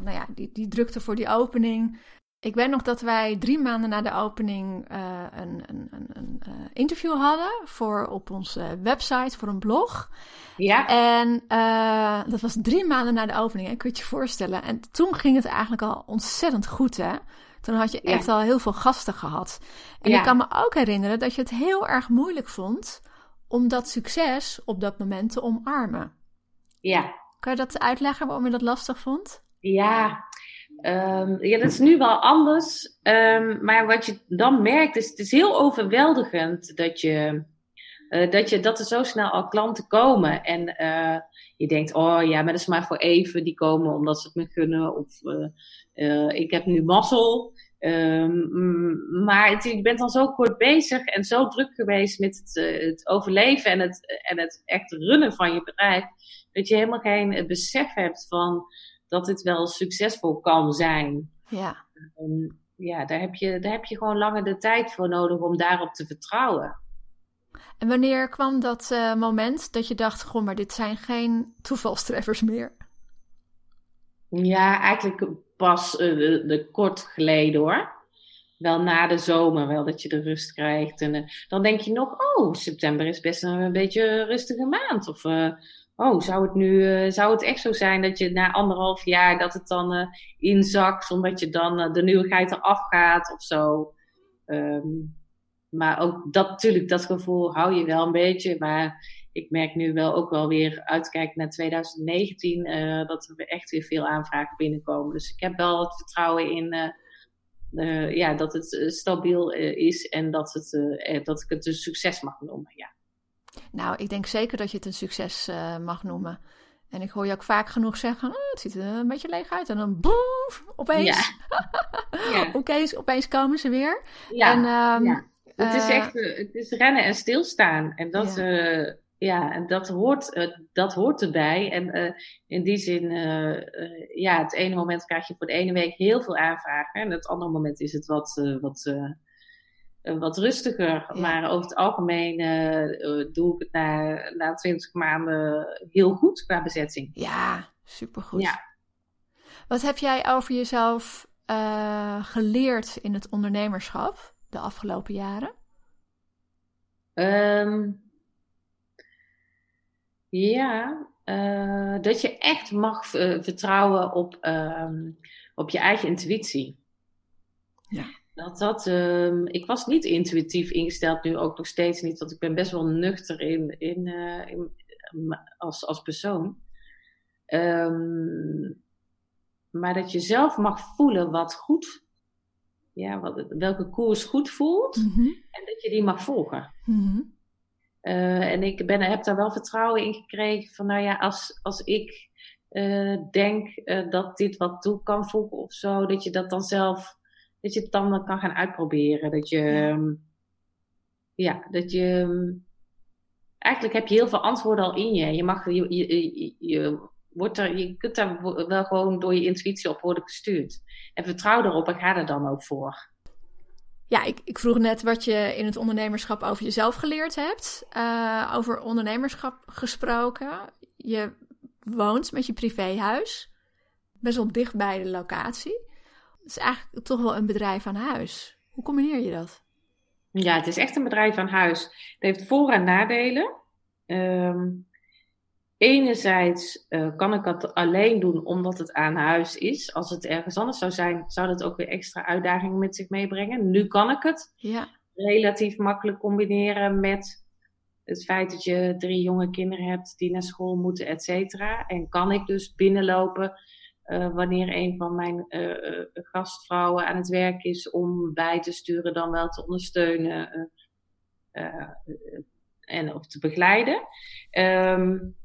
nou ja, die, die drukte voor die opening. Ik weet nog dat wij drie maanden na de opening uh, een, een, een, een uh, interview hadden voor op onze website voor een blog. Ja. En uh, dat was drie maanden na de opening, hè? kun je je voorstellen. En toen ging het eigenlijk al ontzettend goed, hè? Toen had je echt Ja. al heel veel gasten gehad. En Ja. ik kan me ook herinneren dat je het heel erg moeilijk vond om dat succes op dat moment te omarmen. Ja. Kan je dat uitleggen waarom je dat lastig vond? Ja, ehm, ja, dat is nu wel anders. Ehm, maar wat je dan merkt, is het is heel overweldigend dat, je, eh, dat, je, dat er zo snel al klanten komen. En eh, je denkt, oh ja, maar dat is maar voor even. Die komen omdat ze het me gunnen. Of eh, ik heb nu mazzel. Ehm, mm, maar je bent dan zo kort bezig en zo druk geweest met het, het overleven en het, en het echt runnen van je bedrijf. Dat je helemaal geen besef hebt van dat het wel succesvol kan zijn. Ja. En ja, daar heb, je, daar heb je gewoon langer de tijd voor nodig om daarop te vertrouwen. En wanneer kwam dat eh, moment dat je dacht, goh, maar dit zijn geen toevalstreffers meer? Ja, eigenlijk pas eh, de, de kort geleden hoor. Wel na de zomer, wel dat je de rust krijgt. En eh, dan denk je nog, oh, september is best een, een beetje een rustige maand. Of, oh, zou het nu, eh, zou het echt zo zijn dat je na anderhalf jaar dat het dan eh, inzakt, omdat je dan eh, de nieuwigheid eraf gaat of zo. Ehm, maar ook dat natuurlijk, dat gevoel hou je wel een beetje. Maar ik merk nu wel ook wel weer uitkijken naar 2019, eh, dat er echt weer veel aanvragen binnenkomen. Dus ik heb wel het vertrouwen in ja, dat het stabiel is en dat, het, dat ik het een succes mag noemen. Ja. Nou, ik denk zeker dat je het een succes eh, mag noemen. En ik hoor je ook vaak genoeg zeggen, "Ah, het ziet er een beetje leeg uit. En dan boef, opeens, Ja. opeens, opeens komen ze weer. Ja, en, ehm, ja. Het is eh, echt eh, het is rennen en stilstaan. En dat, Ja. ja. ja, en dat, hoort, dat hoort erbij. En in die zin, ja, het ene moment krijg je voor de ene week heel veel aanvragen. En het andere moment is het wat, wat, wat rustiger. Ja. Maar over het algemeen eh, eh, doe ik het na, na 20 maanden heel goed qua bezetting. Ja, supergoed. Ja. Wat heb jij over jezelf eh, geleerd in het ondernemerschap de afgelopen jaren? Ehm, ja, eh, dat je echt mag eh, vertrouwen op, ehm, op je eigen intuïtie. Ja. Dat dat, ehm, ik was niet intuïtief ingesteld, nu ook nog steeds niet, want ik ben best wel nuchter in, in, eh, in, als, als persoon. Ehm, maar dat je zelf mag voelen wat goed, ja, wat, welke koers goed voelt, en dat je die mag volgen. Mhm. Uh, en ik ben, heb daar wel vertrouwen in gekregen van, nou ja, als, als ik uh, denk dat dit wat toe kan voegen of zo, dat je dat dan zelf, dat je het dan kan gaan uitproberen. Dat je, Ja. ja, dat je, um, eigenlijk heb je heel veel antwoorden al in je. Je mag, je, je, je, je wordt er, je kunt daar wel gewoon door je intuïtie op worden gestuurd. En vertrouw erop en ga er dan ook voor. Ja, ik, ik, vroeg net wat je in het ondernemerschap over jezelf geleerd hebt. Uh, over ondernemerschap gesproken. Je woont met je privéhuis. Best wel dicht bij de locatie. Het is eigenlijk toch wel een bedrijf aan huis. Hoe combineer je dat? Ja, het is echt een bedrijf aan huis. Het heeft voor- en nadelen. Um, enerzijds uh, kan ik dat alleen doen omdat het aan huis is. Als het ergens anders zou zijn, zou dat ook weer extra uitdagingen met zich meebrengen. Nu kan ik het ja. relatief makkelijk combineren met het feit dat je drie jonge kinderen hebt die naar school moeten, et cetera. En kan ik dus binnenlopen uh, wanneer een van mijn uh, gastvrouwen aan het werk is om bij te sturen, dan wel te ondersteunen en of te begeleiden. Um,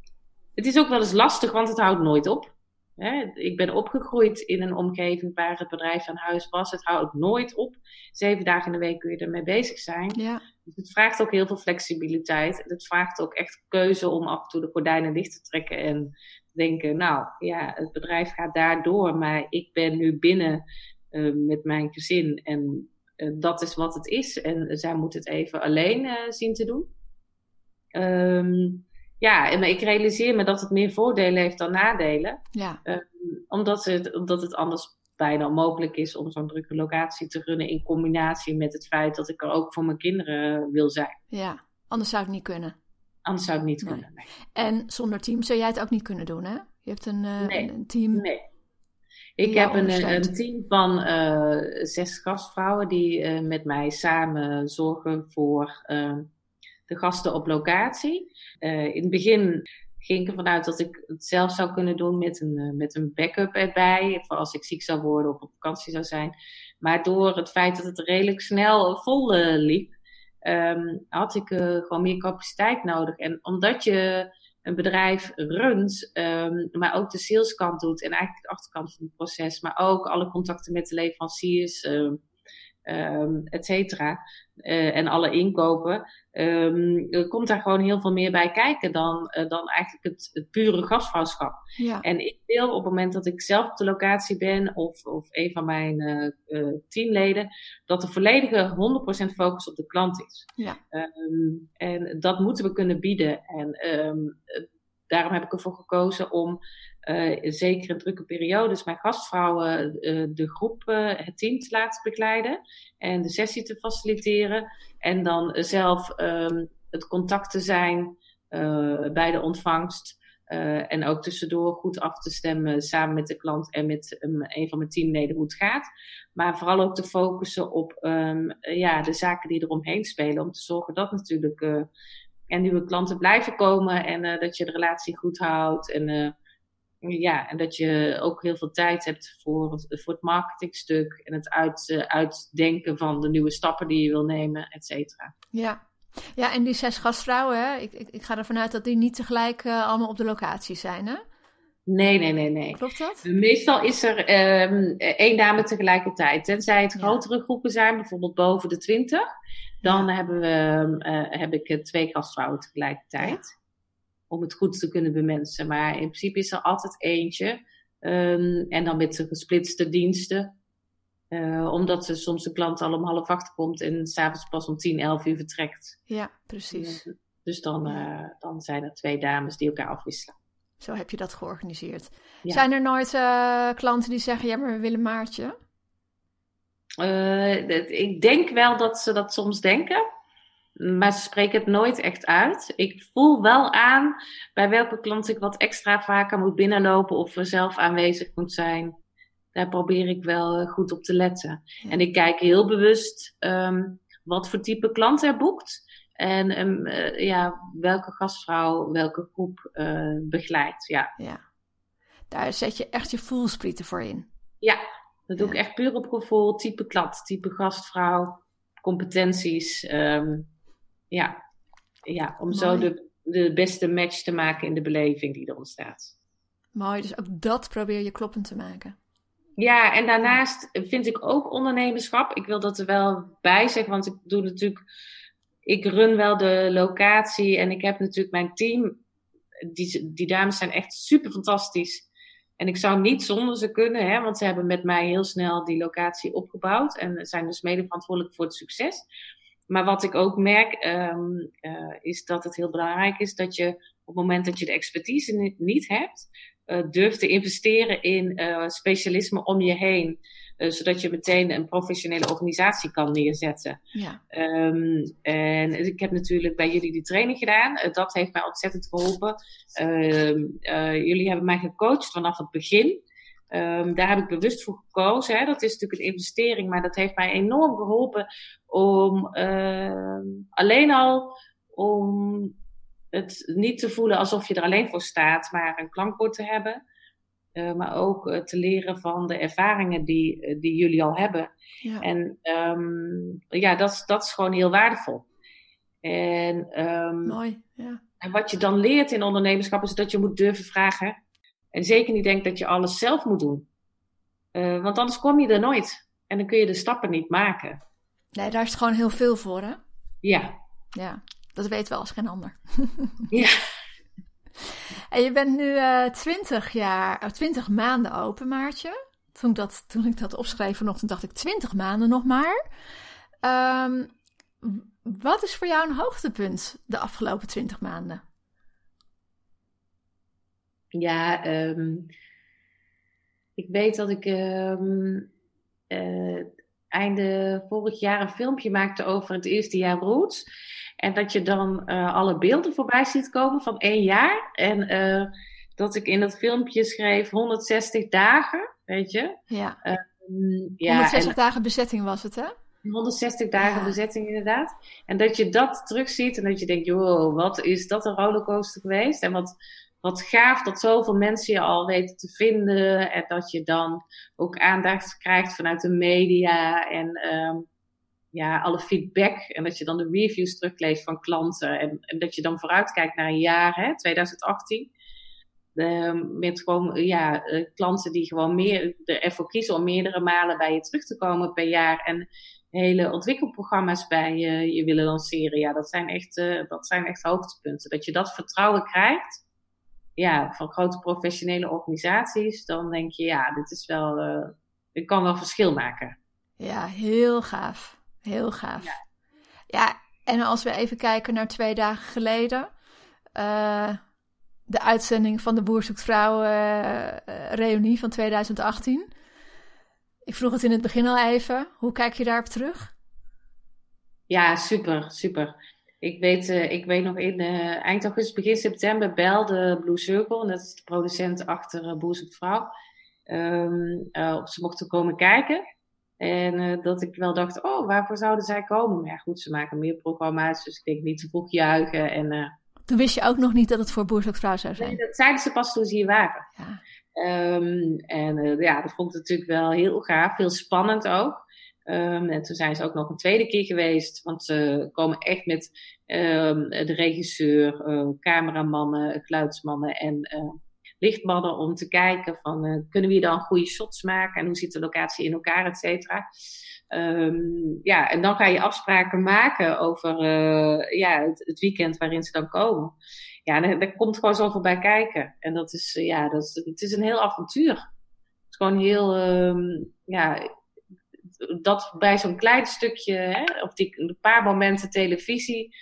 het is ook wel eens lastig, want het houdt nooit op. Hè? Ik ben opgegroeid in een omgeving waar het bedrijf aan huis was. Het houdt nooit op. Zeven dagen in de week kun je ermee bezig zijn. Ja. Dus het vraagt ook heel veel flexibiliteit. Het vraagt ook echt keuze om af en toe de gordijnen dicht te trekken en denken, nou ja, het bedrijf gaat daar door, maar ik ben nu binnen uh, met mijn gezin en uh, dat is wat het is. En zij moet het even alleen uh, zien te doen. Um, ja, en ik realiseer me dat het meer voordelen heeft dan nadelen. Ja. Um, omdat, het, omdat het anders bijna onmogelijk is om zo'n drukke locatie te runnen in combinatie met het feit dat ik er ook voor mijn kinderen wil zijn. Ja, anders zou het niet kunnen. Anders zou het niet kunnen. Nee. En zonder team zou jij het ook niet kunnen doen, hè? Je hebt een, uh, een team. Nee. Ik heb een, een, team van uh, zes gastvrouwen die uh, met mij samen zorgen voor de gasten op locatie. in het begin ging ik ervan uit dat ik het zelf zou kunnen doen met een, met een backup erbij. Voor als ik ziek zou worden of op vakantie zou zijn. Maar door het feit dat het redelijk snel vol liep, um, had ik uh, gewoon meer capaciteit nodig. En omdat je een bedrijf runt, um, maar ook de saleskant doet en eigenlijk de achterkant van het proces, maar ook alle contacten met de leveranciers. Um, um, et cetera. Uh, en alle inkopen. Um, er komt daar gewoon heel veel meer bij kijken dan, uh, dan eigenlijk het, het pure gastvrouwschap. Ja. En ik wil op het moment dat ik zelf op de locatie ben of, of een van mijn uh, teamleden, dat de volledige 100% focus op de klant is. Ja. Um, en dat moeten we kunnen bieden. En daarom heb ik ervoor gekozen om zeker in drukke periodes mijn gastvrouwen uh, de groep, uh, het team te laten begeleiden en de sessie te faciliteren. En dan zelf um, het contact te zijn bij de ontvangst. en ook tussendoor goed af te stemmen samen met de klant en met um, een van mijn teamleden hoe het gaat. Maar vooral ook te focussen op um, ja, de zaken die eromheen spelen. Om te zorgen dat natuurlijk en nieuwe klanten blijven komen en dat je de relatie goed houdt. En ja, en dat je ook heel veel tijd hebt voor het, voor het marketingstuk en het uit, uh, uitdenken van de nieuwe stappen die je wil nemen, et cetera. Ja. ja, en die zes gastvrouwen, hè? Ik, ik, ik ga ervan uit dat die niet tegelijk uh, allemaal op de locatie zijn, hè? Nee, nee, nee, nee. Klopt dat? Meestal is er um, één dame tegelijkertijd. Tenzij het grotere groepen zijn, bijvoorbeeld boven de twintig. Dan ja. hebben we, uh, heb ik twee gastvrouwen tegelijkertijd. Om het goed te kunnen bemensen. Maar in principe is er altijd eentje. Um, en dan met de gesplitste diensten. Uh, omdat ze soms de klant al om half acht komt en s'avonds pas om tien, elf uur vertrekt. Ja, precies. Dus dan, uh, dan zijn er twee dames die elkaar afwisselen. Zo heb je dat georganiseerd. Ja. Zijn er nooit klanten die zeggen, ja, maar we willen Maartje? ik denk wel dat ze dat soms denken. Maar ze spreken het nooit echt uit. Ik voel wel aan bij welke klant ik wat extra vaker moet binnenlopen of er zelf aanwezig moet zijn. Daar probeer ik wel eh, goed op te letten. En ik kijk heel bewust um, wat voor type klant er boekt. En um, uh, ja, welke gastvrouw welke groep uh, begeleidt. Ja. ja. Daar zet je echt je voelsprieten voor in. Ja, dat doe ja. ik echt puur op gevoel. Type klant, type gastvrouw, competenties. Um, ja, ja om Mooi. zo de, de beste match te maken in de beleving die er ontstaat. Mooi, dus ook dat probeer je kloppend te maken. Ja, en daarnaast vind ik ook ondernemerschap. Ik wil dat er wel bij zeggen, want ik doe natuurlijk. Ik run wel de locatie en ik heb natuurlijk mijn team. Die, die dames zijn echt super fantastisch. En ik zou niet zonder ze kunnen, hè, want ze hebben met mij heel snel die locatie opgebouwd en zijn dus mede verantwoordelijk voor het succes. Maar wat ik ook merk, um, uh, is dat het heel belangrijk is dat je op het moment dat je de expertise niet hebt, uh, durft te investeren in uh, specialisme om je heen. zodat je meteen een professionele organisatie kan neerzetten. Ja. Um, en ik heb natuurlijk bij jullie die training gedaan. dat heeft mij ontzettend geholpen. Ehm, jullie hebben mij gecoacht vanaf het begin. Um, daar heb ik bewust voor gekozen. Hè. Dat is natuurlijk een investering, maar dat heeft mij enorm geholpen om uh, alleen al om het niet te voelen alsof je er alleen voor staat, maar een klankbord te hebben. Uh, maar ook uh, te leren van de ervaringen die, die jullie al hebben. Ja. En um, ja, dat, dat is gewoon heel waardevol. En, um, Mooi, ja. En wat je dan leert in ondernemerschap is dat je moet durven vragen. En zeker niet denkt dat je alles zelf moet doen. Uh, want anders kom je er nooit. En dan kun je de stappen niet maken. Nee, daar is gewoon heel veel voor, hè? Ja. Ja, dat weet wel als geen ander. ja. En je bent nu uh, 20 jaar, 20 maanden open, Maartje. Toen ik dat, toen ik dat opschreef vanochtend, dacht ik 20 maanden nog maar. Um, wat is voor jou een hoogtepunt de afgelopen 20 maanden? Ja, um, ik weet dat ik ehm, eh, einde vorig jaar een filmpje maakte over het eerste jaar Roots. En dat je dan uh, alle beelden voorbij ziet komen van één jaar. En uh, dat ik in dat filmpje schreef 160 dagen, weet je. Ja. ja 160 dagen bezetting was het, hè? 160 dagen bezetting inderdaad. En dat je dat terugziet en dat je denkt, joh, wat is dat een rollercoaster geweest? En wat, wat gaaf dat zoveel mensen je al weten te vinden. En dat je dan ook aandacht krijgt vanuit de media en um, ja, alle feedback. En dat je dan de reviews terugleest van klanten. En, dat je dan vooruitkijkt naar een jaar, hè, 2018. Um, met gewoon ja, uh, klanten die gewoon meer, ervoor kiezen om meerdere malen bij je terug te komen per jaar. En hele ontwikkelprogramma's bij je, je willen lanceren. Ja, dat zijn, echt, uh, dat zijn echt hoogtepunten. Dat je dat vertrouwen krijgt ja, van grote professionele organisaties, dan denk je, ja, dit is wel, uh, dit kan wel verschil maken. Ja, heel gaaf. Heel gaaf. Ja. ja, en als we even kijken naar twee dagen geleden, uh, de uitzending van de Boer zoekt vrouw uh, reunie van 2018. Ik vroeg het in het begin al even. Hoe kijk je daarop terug? Ja, super, super. Ik weet, uh, ik weet nog in uh, eind augustus, begin september belde Blue Circle, en dat is de producent achter uh, Boer zoekt vrouw, um, of ze mochten komen kijken. En dat ik wel dacht, oh, waarvoor zouden zij komen? Maar ja, goed, ze maken meer programma's, dus ik denk niet te vroeg juichen. En, toen wist je ook nog niet dat het voor Boer zoekt vrouw zou zijn? Nee, dat zeiden ze pas toen ze hier waren. Ja. Um, en ja, dat vond ik natuurlijk wel heel gaaf, heel spannend ook. Um, en toen zijn ze ook nog een tweede keer geweest, want ze komen echt met de regisseur, uh, cameramannen, geluidsmannen en uh, lichtmannen om te kijken van uh, kunnen we dan goede shots maken en hoe zit de locatie in elkaar, et cetera. Um, ja, en dan ga je afspraken maken over ja, het, het, weekend waarin ze dan komen. Ja, er komt gewoon zoveel bij kijken. En dat is, ja, dat is, het is een heel avontuur. Het is gewoon heel, ja, dat bij zo'n klein stukje, hè, of die, een paar momenten televisie,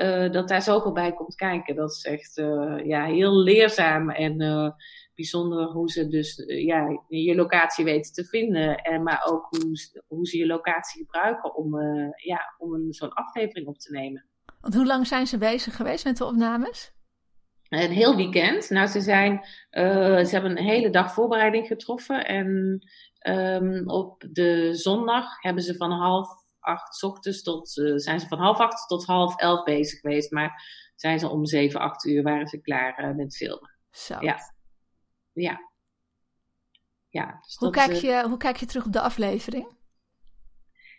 uh, dat daar zoveel bij komt kijken. Dat is echt uh, ja, heel leerzaam en uh, bijzonder hoe ze dus ja, je locatie weten te vinden. En, maar ook hoe, hoe ze je locatie gebruiken om, ja, om zo'n aflevering op te nemen. Want hoe lang zijn ze bezig geweest met de opnames? Een heel weekend. Nou, ze, zijn, ze hebben een hele dag voorbereiding getroffen. En Um, op de zondag hebben ze van half acht ochtends tot, uh, zijn ze van half acht tot half elf bezig geweest. Maar zijn ze om zeven, acht uur waren ze klaar uh, met filmen. Zo. Ja. Ja. ja dus hoe, kijk je, hoe kijk je terug op de aflevering?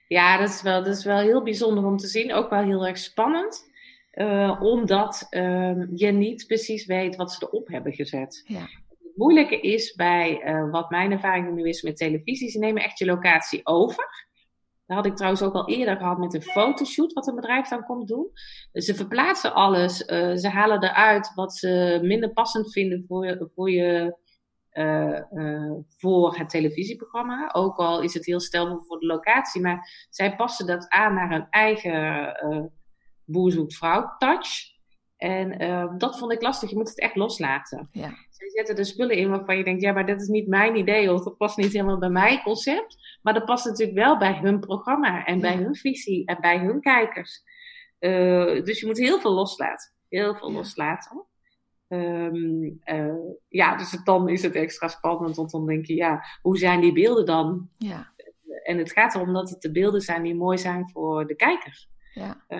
Ja, dat is, wel, dat is wel heel bijzonder om te zien. Ook wel heel erg spannend. Omdat uh, je niet precies weet wat ze erop hebben gezet. Ja moeilijke is bij uh, wat mijn ervaring nu is met televisie, ze nemen echt je locatie over. Dat had ik trouwens ook al eerder gehad met een fotoshoot, wat een bedrijf dan komt doen. Dus ze verplaatsen alles, uh, ze halen eruit wat ze minder passend vinden voor, voor, je, uh, voor het televisieprogramma. Ook al is het heel stelvol voor de locatie, maar zij passen dat aan naar hun eigen boer zoekt vrouw touch. En uh, dat vond ik lastig. Je moet het echt loslaten. Ja. Zij zetten er spullen in waarvan je denkt, ja, maar dat is niet mijn idee of dat past niet helemaal bij mijn concept. Maar dat past natuurlijk wel bij hun programma en bij hun visie en bij hun kijkers. Uh, dus je moet heel veel loslaten. Heel veel loslaten. Um, uh, ja, dus dan is het extra spannend, want dan denk je, ja, hoe zijn die beelden dan? Ja. En het gaat erom dat het de beelden zijn die mooi zijn voor de kijkers. Ja. Uh,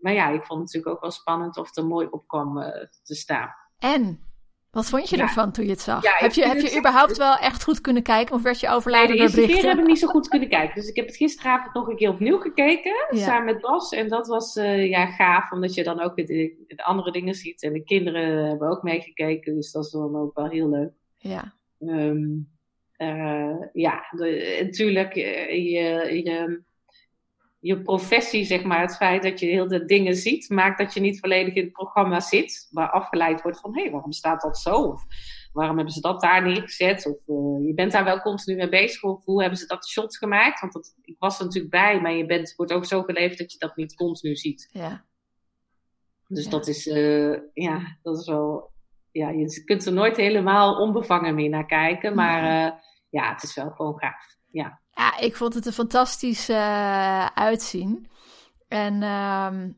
maar ja, ik vond het natuurlijk ook wel spannend of het er mooi op kwam uh, te staan. En? Wat vond je ja. ervan toen je het zag? Ja, heb je, heb je überhaupt wel echt goed kunnen kijken of werd je overladen nee, door berichten? De eerste keer heb ik niet zo goed kunnen kijken. Dus ik heb het gisteravond nog een keer opnieuw gekeken, samen met Bas. En dat was uh, ja, gaaf, omdat je dan ook de, de, andere dingen ziet. En de kinderen hebben ook meegekeken, dus dat is dan ook wel heel leuk. Ja. Um, ja, natuurlijk, je, je je professie, zeg maar, het feit dat je heel de dingen ziet, maakt dat je niet volledig in het programma zit, maar afgeleid wordt van, hé, hey, waarom staat dat zo? Of waarom hebben ze dat daar neergezet? Of uh, je bent daar wel continu mee bezig, of hoe hebben ze dat shots gemaakt? Want dat, ik was er natuurlijk bij, maar je bent, wordt ook zo geleefd dat je dat niet continu ziet. Ja. Dus ja. dat is, uh, ja, dat is wel ja, je kunt er nooit helemaal onbevangen meer naar kijken. Maar uh, ja, het is wel gewoon gaaf. Ja, ja ik vond het er fantastisch uh, uitzien. En um,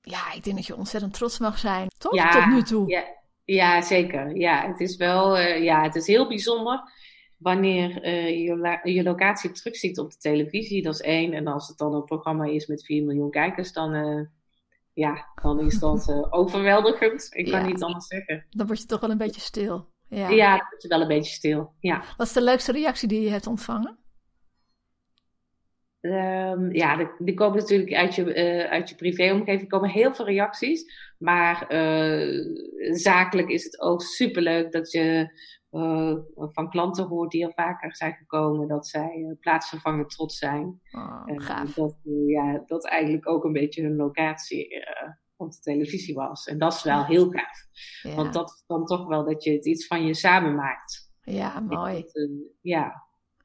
ja, ik denk dat je ontzettend trots mag zijn. Toch? Ja, Tot nu toe. Ja, ja, zeker. Ja, het is wel uh, ja, het is heel bijzonder wanneer uh, je, je locatie terugziet op de televisie. Dat is één. En als het dan een programma is met 4 miljoen kijkers, dan, ja, dan is dat uh, overweldigend. Ik kan niet anders zeggen. Dan word je toch wel een beetje stil. Ja, ja dan word je wel een beetje stil. Ja. Wat is de leukste reactie die je hebt ontvangen? Um, ja, die, komen natuurlijk uit je, uh, uit je privéomgeving. Komen heel veel reacties. Maar uh, zakelijk is het ook superleuk dat je uh, van klanten hoort die al vaker zijn gekomen. Dat zij plaatsvervangend trots zijn. Oh, gaaf. dat, ja, dat eigenlijk ook een beetje hun locatie op de televisie was. En dat is wel heel gaaf. Ja. Want dat is dan toch wel dat je het iets van je samen maakt. Ja, mooi. Dat, ja,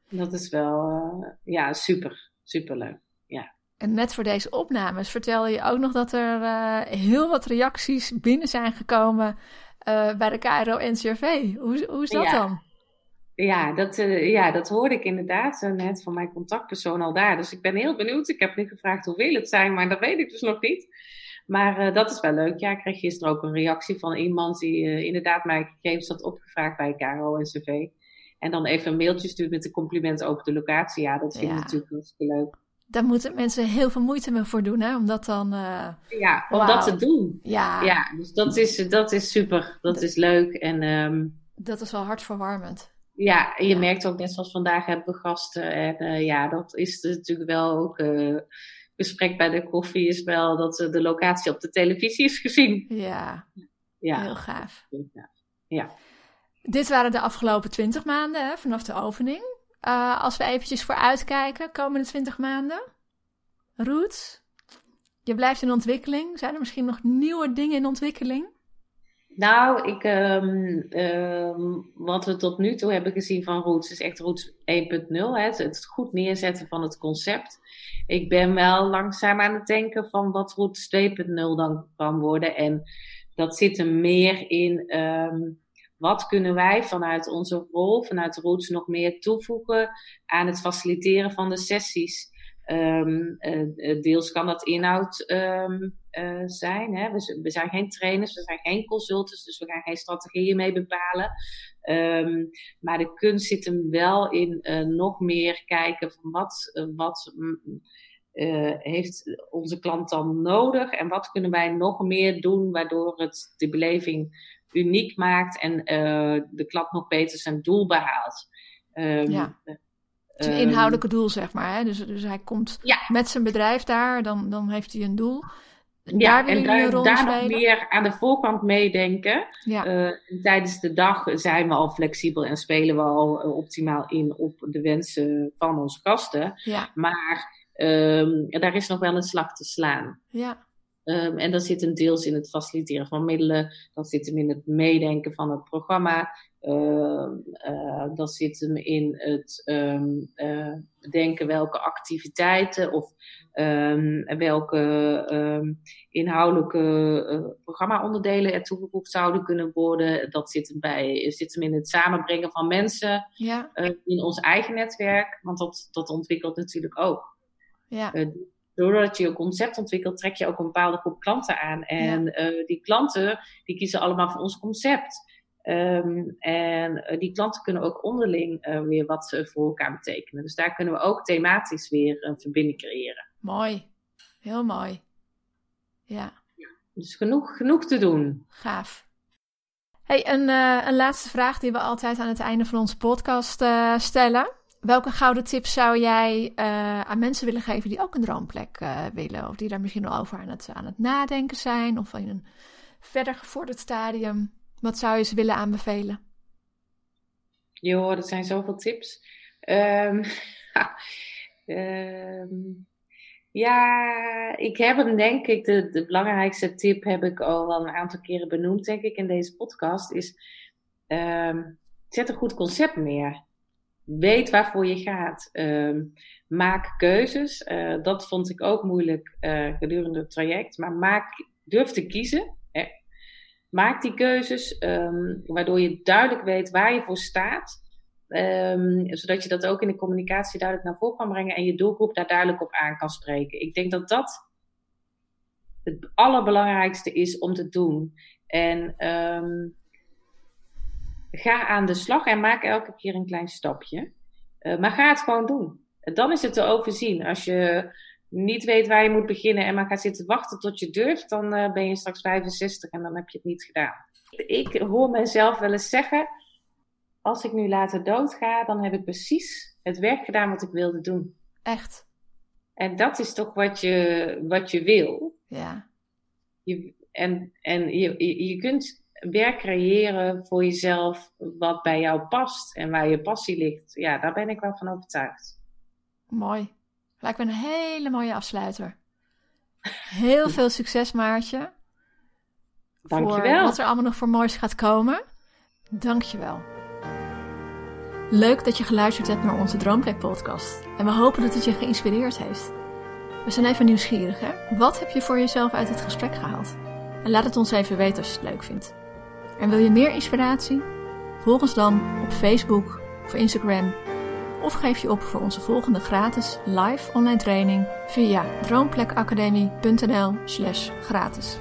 dat is wel ja, super superleuk. Ja. En net voor deze opnames vertel je ook nog dat er uh, heel wat reacties binnen zijn gekomen uh, bij de KRO-NCRV. Hoe, hoe is dat ja. dan? Ja dat, uh, ja, dat hoorde ik inderdaad net van mijn contactpersoon al daar. Dus ik ben heel benieuwd. Ik heb niet gevraagd hoeveel het zijn, maar dat weet ik dus nog niet. Maar dat is wel leuk. Ja, ik kreeg gisteren ook een reactie van iemand die inderdaad mijn gegevens had opgevraagd bij KRO-NCRV. En dan even een mailtje stuurt met de complimenten over de locatie. Ja, dat vind ik ja. natuurlijk hartstikke leuk. Daar moeten mensen heel veel moeite mee voor doen, hè? Om dat dan... Uh... Ja, om wow. dat te doen. Ja. Ja, dus dat is, dat is super. Dat, dat is leuk. En, um... dat is wel hartverwarmend. Ja, en je ja. merkt ook, net zoals vandaag hebben we gasten. En uh, ja, dat is natuurlijk wel ook... Uh, gesprek bij de koffie is wel dat de locatie op de televisie is gezien. Ja, ja. heel gaaf. Ja. ja. Dit waren de afgelopen 20 maanden hè, vanaf de opening. Uh, als we eventjes vooruitkijken, komende 20 maanden. Roots, je blijft in ontwikkeling. Zijn er misschien nog nieuwe dingen in ontwikkeling? Nou, ik, um, um, wat we tot nu toe hebben gezien van Roots is echt Roots 1.0. Het, het goed neerzetten van het concept. Ik ben wel langzaam aan het denken van wat Roots 2.0 dan kan worden. En dat zit er meer in um, wat kunnen wij vanuit onze rol, vanuit Roots, nog meer toevoegen aan het faciliteren van de sessies? Um, uh, deels kan dat inhoud um, uh, zijn. Hè? We, zijn geen trainers, we zijn geen consultants, dus we gaan geen strategieën mee bepalen. Um, maar de kunst zit hem wel in nog meer kijken van wat, wat heeft onze klant dan nodig en wat kunnen wij nog meer doen waardoor het de beleving uniek maakt en uh, de klant nog beter zijn doel behaalt. Um, ja. Zijn um, inhoudelijke doel, zeg maar. Hè? Dus, dus hij komt ja. met zijn bedrijf daar, dan, dan heeft hij een doel. Ja, daar en daar, daar nog meer aan de voorkant meedenken. Ja. Uh, tijdens de dag zijn we al flexibel en spelen we al uh, optimaal in op de wensen van onze gasten. Ja. Maar um, daar is nog wel een slag te slaan. Ja. Um, en dat zit hem deels in het faciliteren van middelen, dat zit hem in het meedenken van het programma, uh, uh, dat zit hem in het um, uh, bedenken welke activiteiten of um, welke inhoudelijke programma-onderdelen er toegevoegd zouden kunnen worden. Dat zit hem, bij, zit hem in het samenbrengen van mensen ja. in ons eigen netwerk, want dat, dat ontwikkelt natuurlijk ook. Ja doordat je een concept ontwikkelt, trek je ook een bepaalde groep klanten aan. En ja. uh, die klanten, die kiezen allemaal voor ons concept. Um, en uh, die klanten kunnen ook onderling uh, weer wat voor elkaar betekenen. Dus daar kunnen we ook thematisch weer een verbinding creëren. Mooi, heel mooi. Ja. Dus genoeg, genoeg te doen. Gaaf. Hey, een, een laatste vraag die we altijd aan het einde van onze podcast stellen. Welke gouden tips zou jij uh, aan mensen willen geven die ook een droomplek uh, willen? Of die daar misschien al over aan het, aan het nadenken zijn? Of in een verder gevorderd stadium? Wat zou je ze willen aanbevelen? Joh, dat zijn zoveel tips. Um, um, ja, ik heb hem denk ik, de, de belangrijkste tip heb ik al een aantal keren benoemd, denk ik, in deze podcast, is um, zet een goed concept neer weet waarvoor je gaat. Uh, maak keuzes. Uh, dat vond ik ook moeilijk uh, gedurende het traject. Maar maak, durf te kiezen. Hè. maak die keuzes, ehm, waardoor je duidelijk weet waar je voor staat. Ehm, zodat je dat ook in de communicatie duidelijk naar voren kan brengen en je doelgroep daar duidelijk op aan kan spreken. Ik denk dat dat het allerbelangrijkste is om te doen. En ehm, ga aan de slag en maak elke keer een klein stapje. Uh, maar ga het gewoon doen. Dan is het te overzien. Als je niet weet waar je moet beginnen en maar gaat zitten wachten tot je durft, dan uh, ben je straks 65 en dan heb je het niet gedaan. Ik hoor mezelf wel eens zeggen: als ik nu later doodga, dan heb ik precies het werk gedaan wat ik wilde doen. Echt. En dat is toch wat je, wat je wil. Ja. Je, en en je, je, je kunt werk creëren voor jezelf wat bij jou past en waar je passie ligt. Ja, daar ben ik wel van overtuigd. Mooi. Lijkt me een hele mooie afsluiter. Heel veel succes, Maartje. Dankjewel. Voor wat er allemaal nog voor moois gaat komen. Dankjewel. Leuk dat je geluisterd hebt naar onze Droomplek podcast. En we hopen dat het je geïnspireerd heeft. We zijn even nieuwsgierig, hè? Wat heb je voor jezelf uit het gesprek gehaald? En laat het ons even weten als je het leuk vindt. En wil je meer inspiratie? Volg ons dan op Facebook of Instagram. Of geef je op voor onze volgende gratis live online training via droomplekacademie.nl/gratis.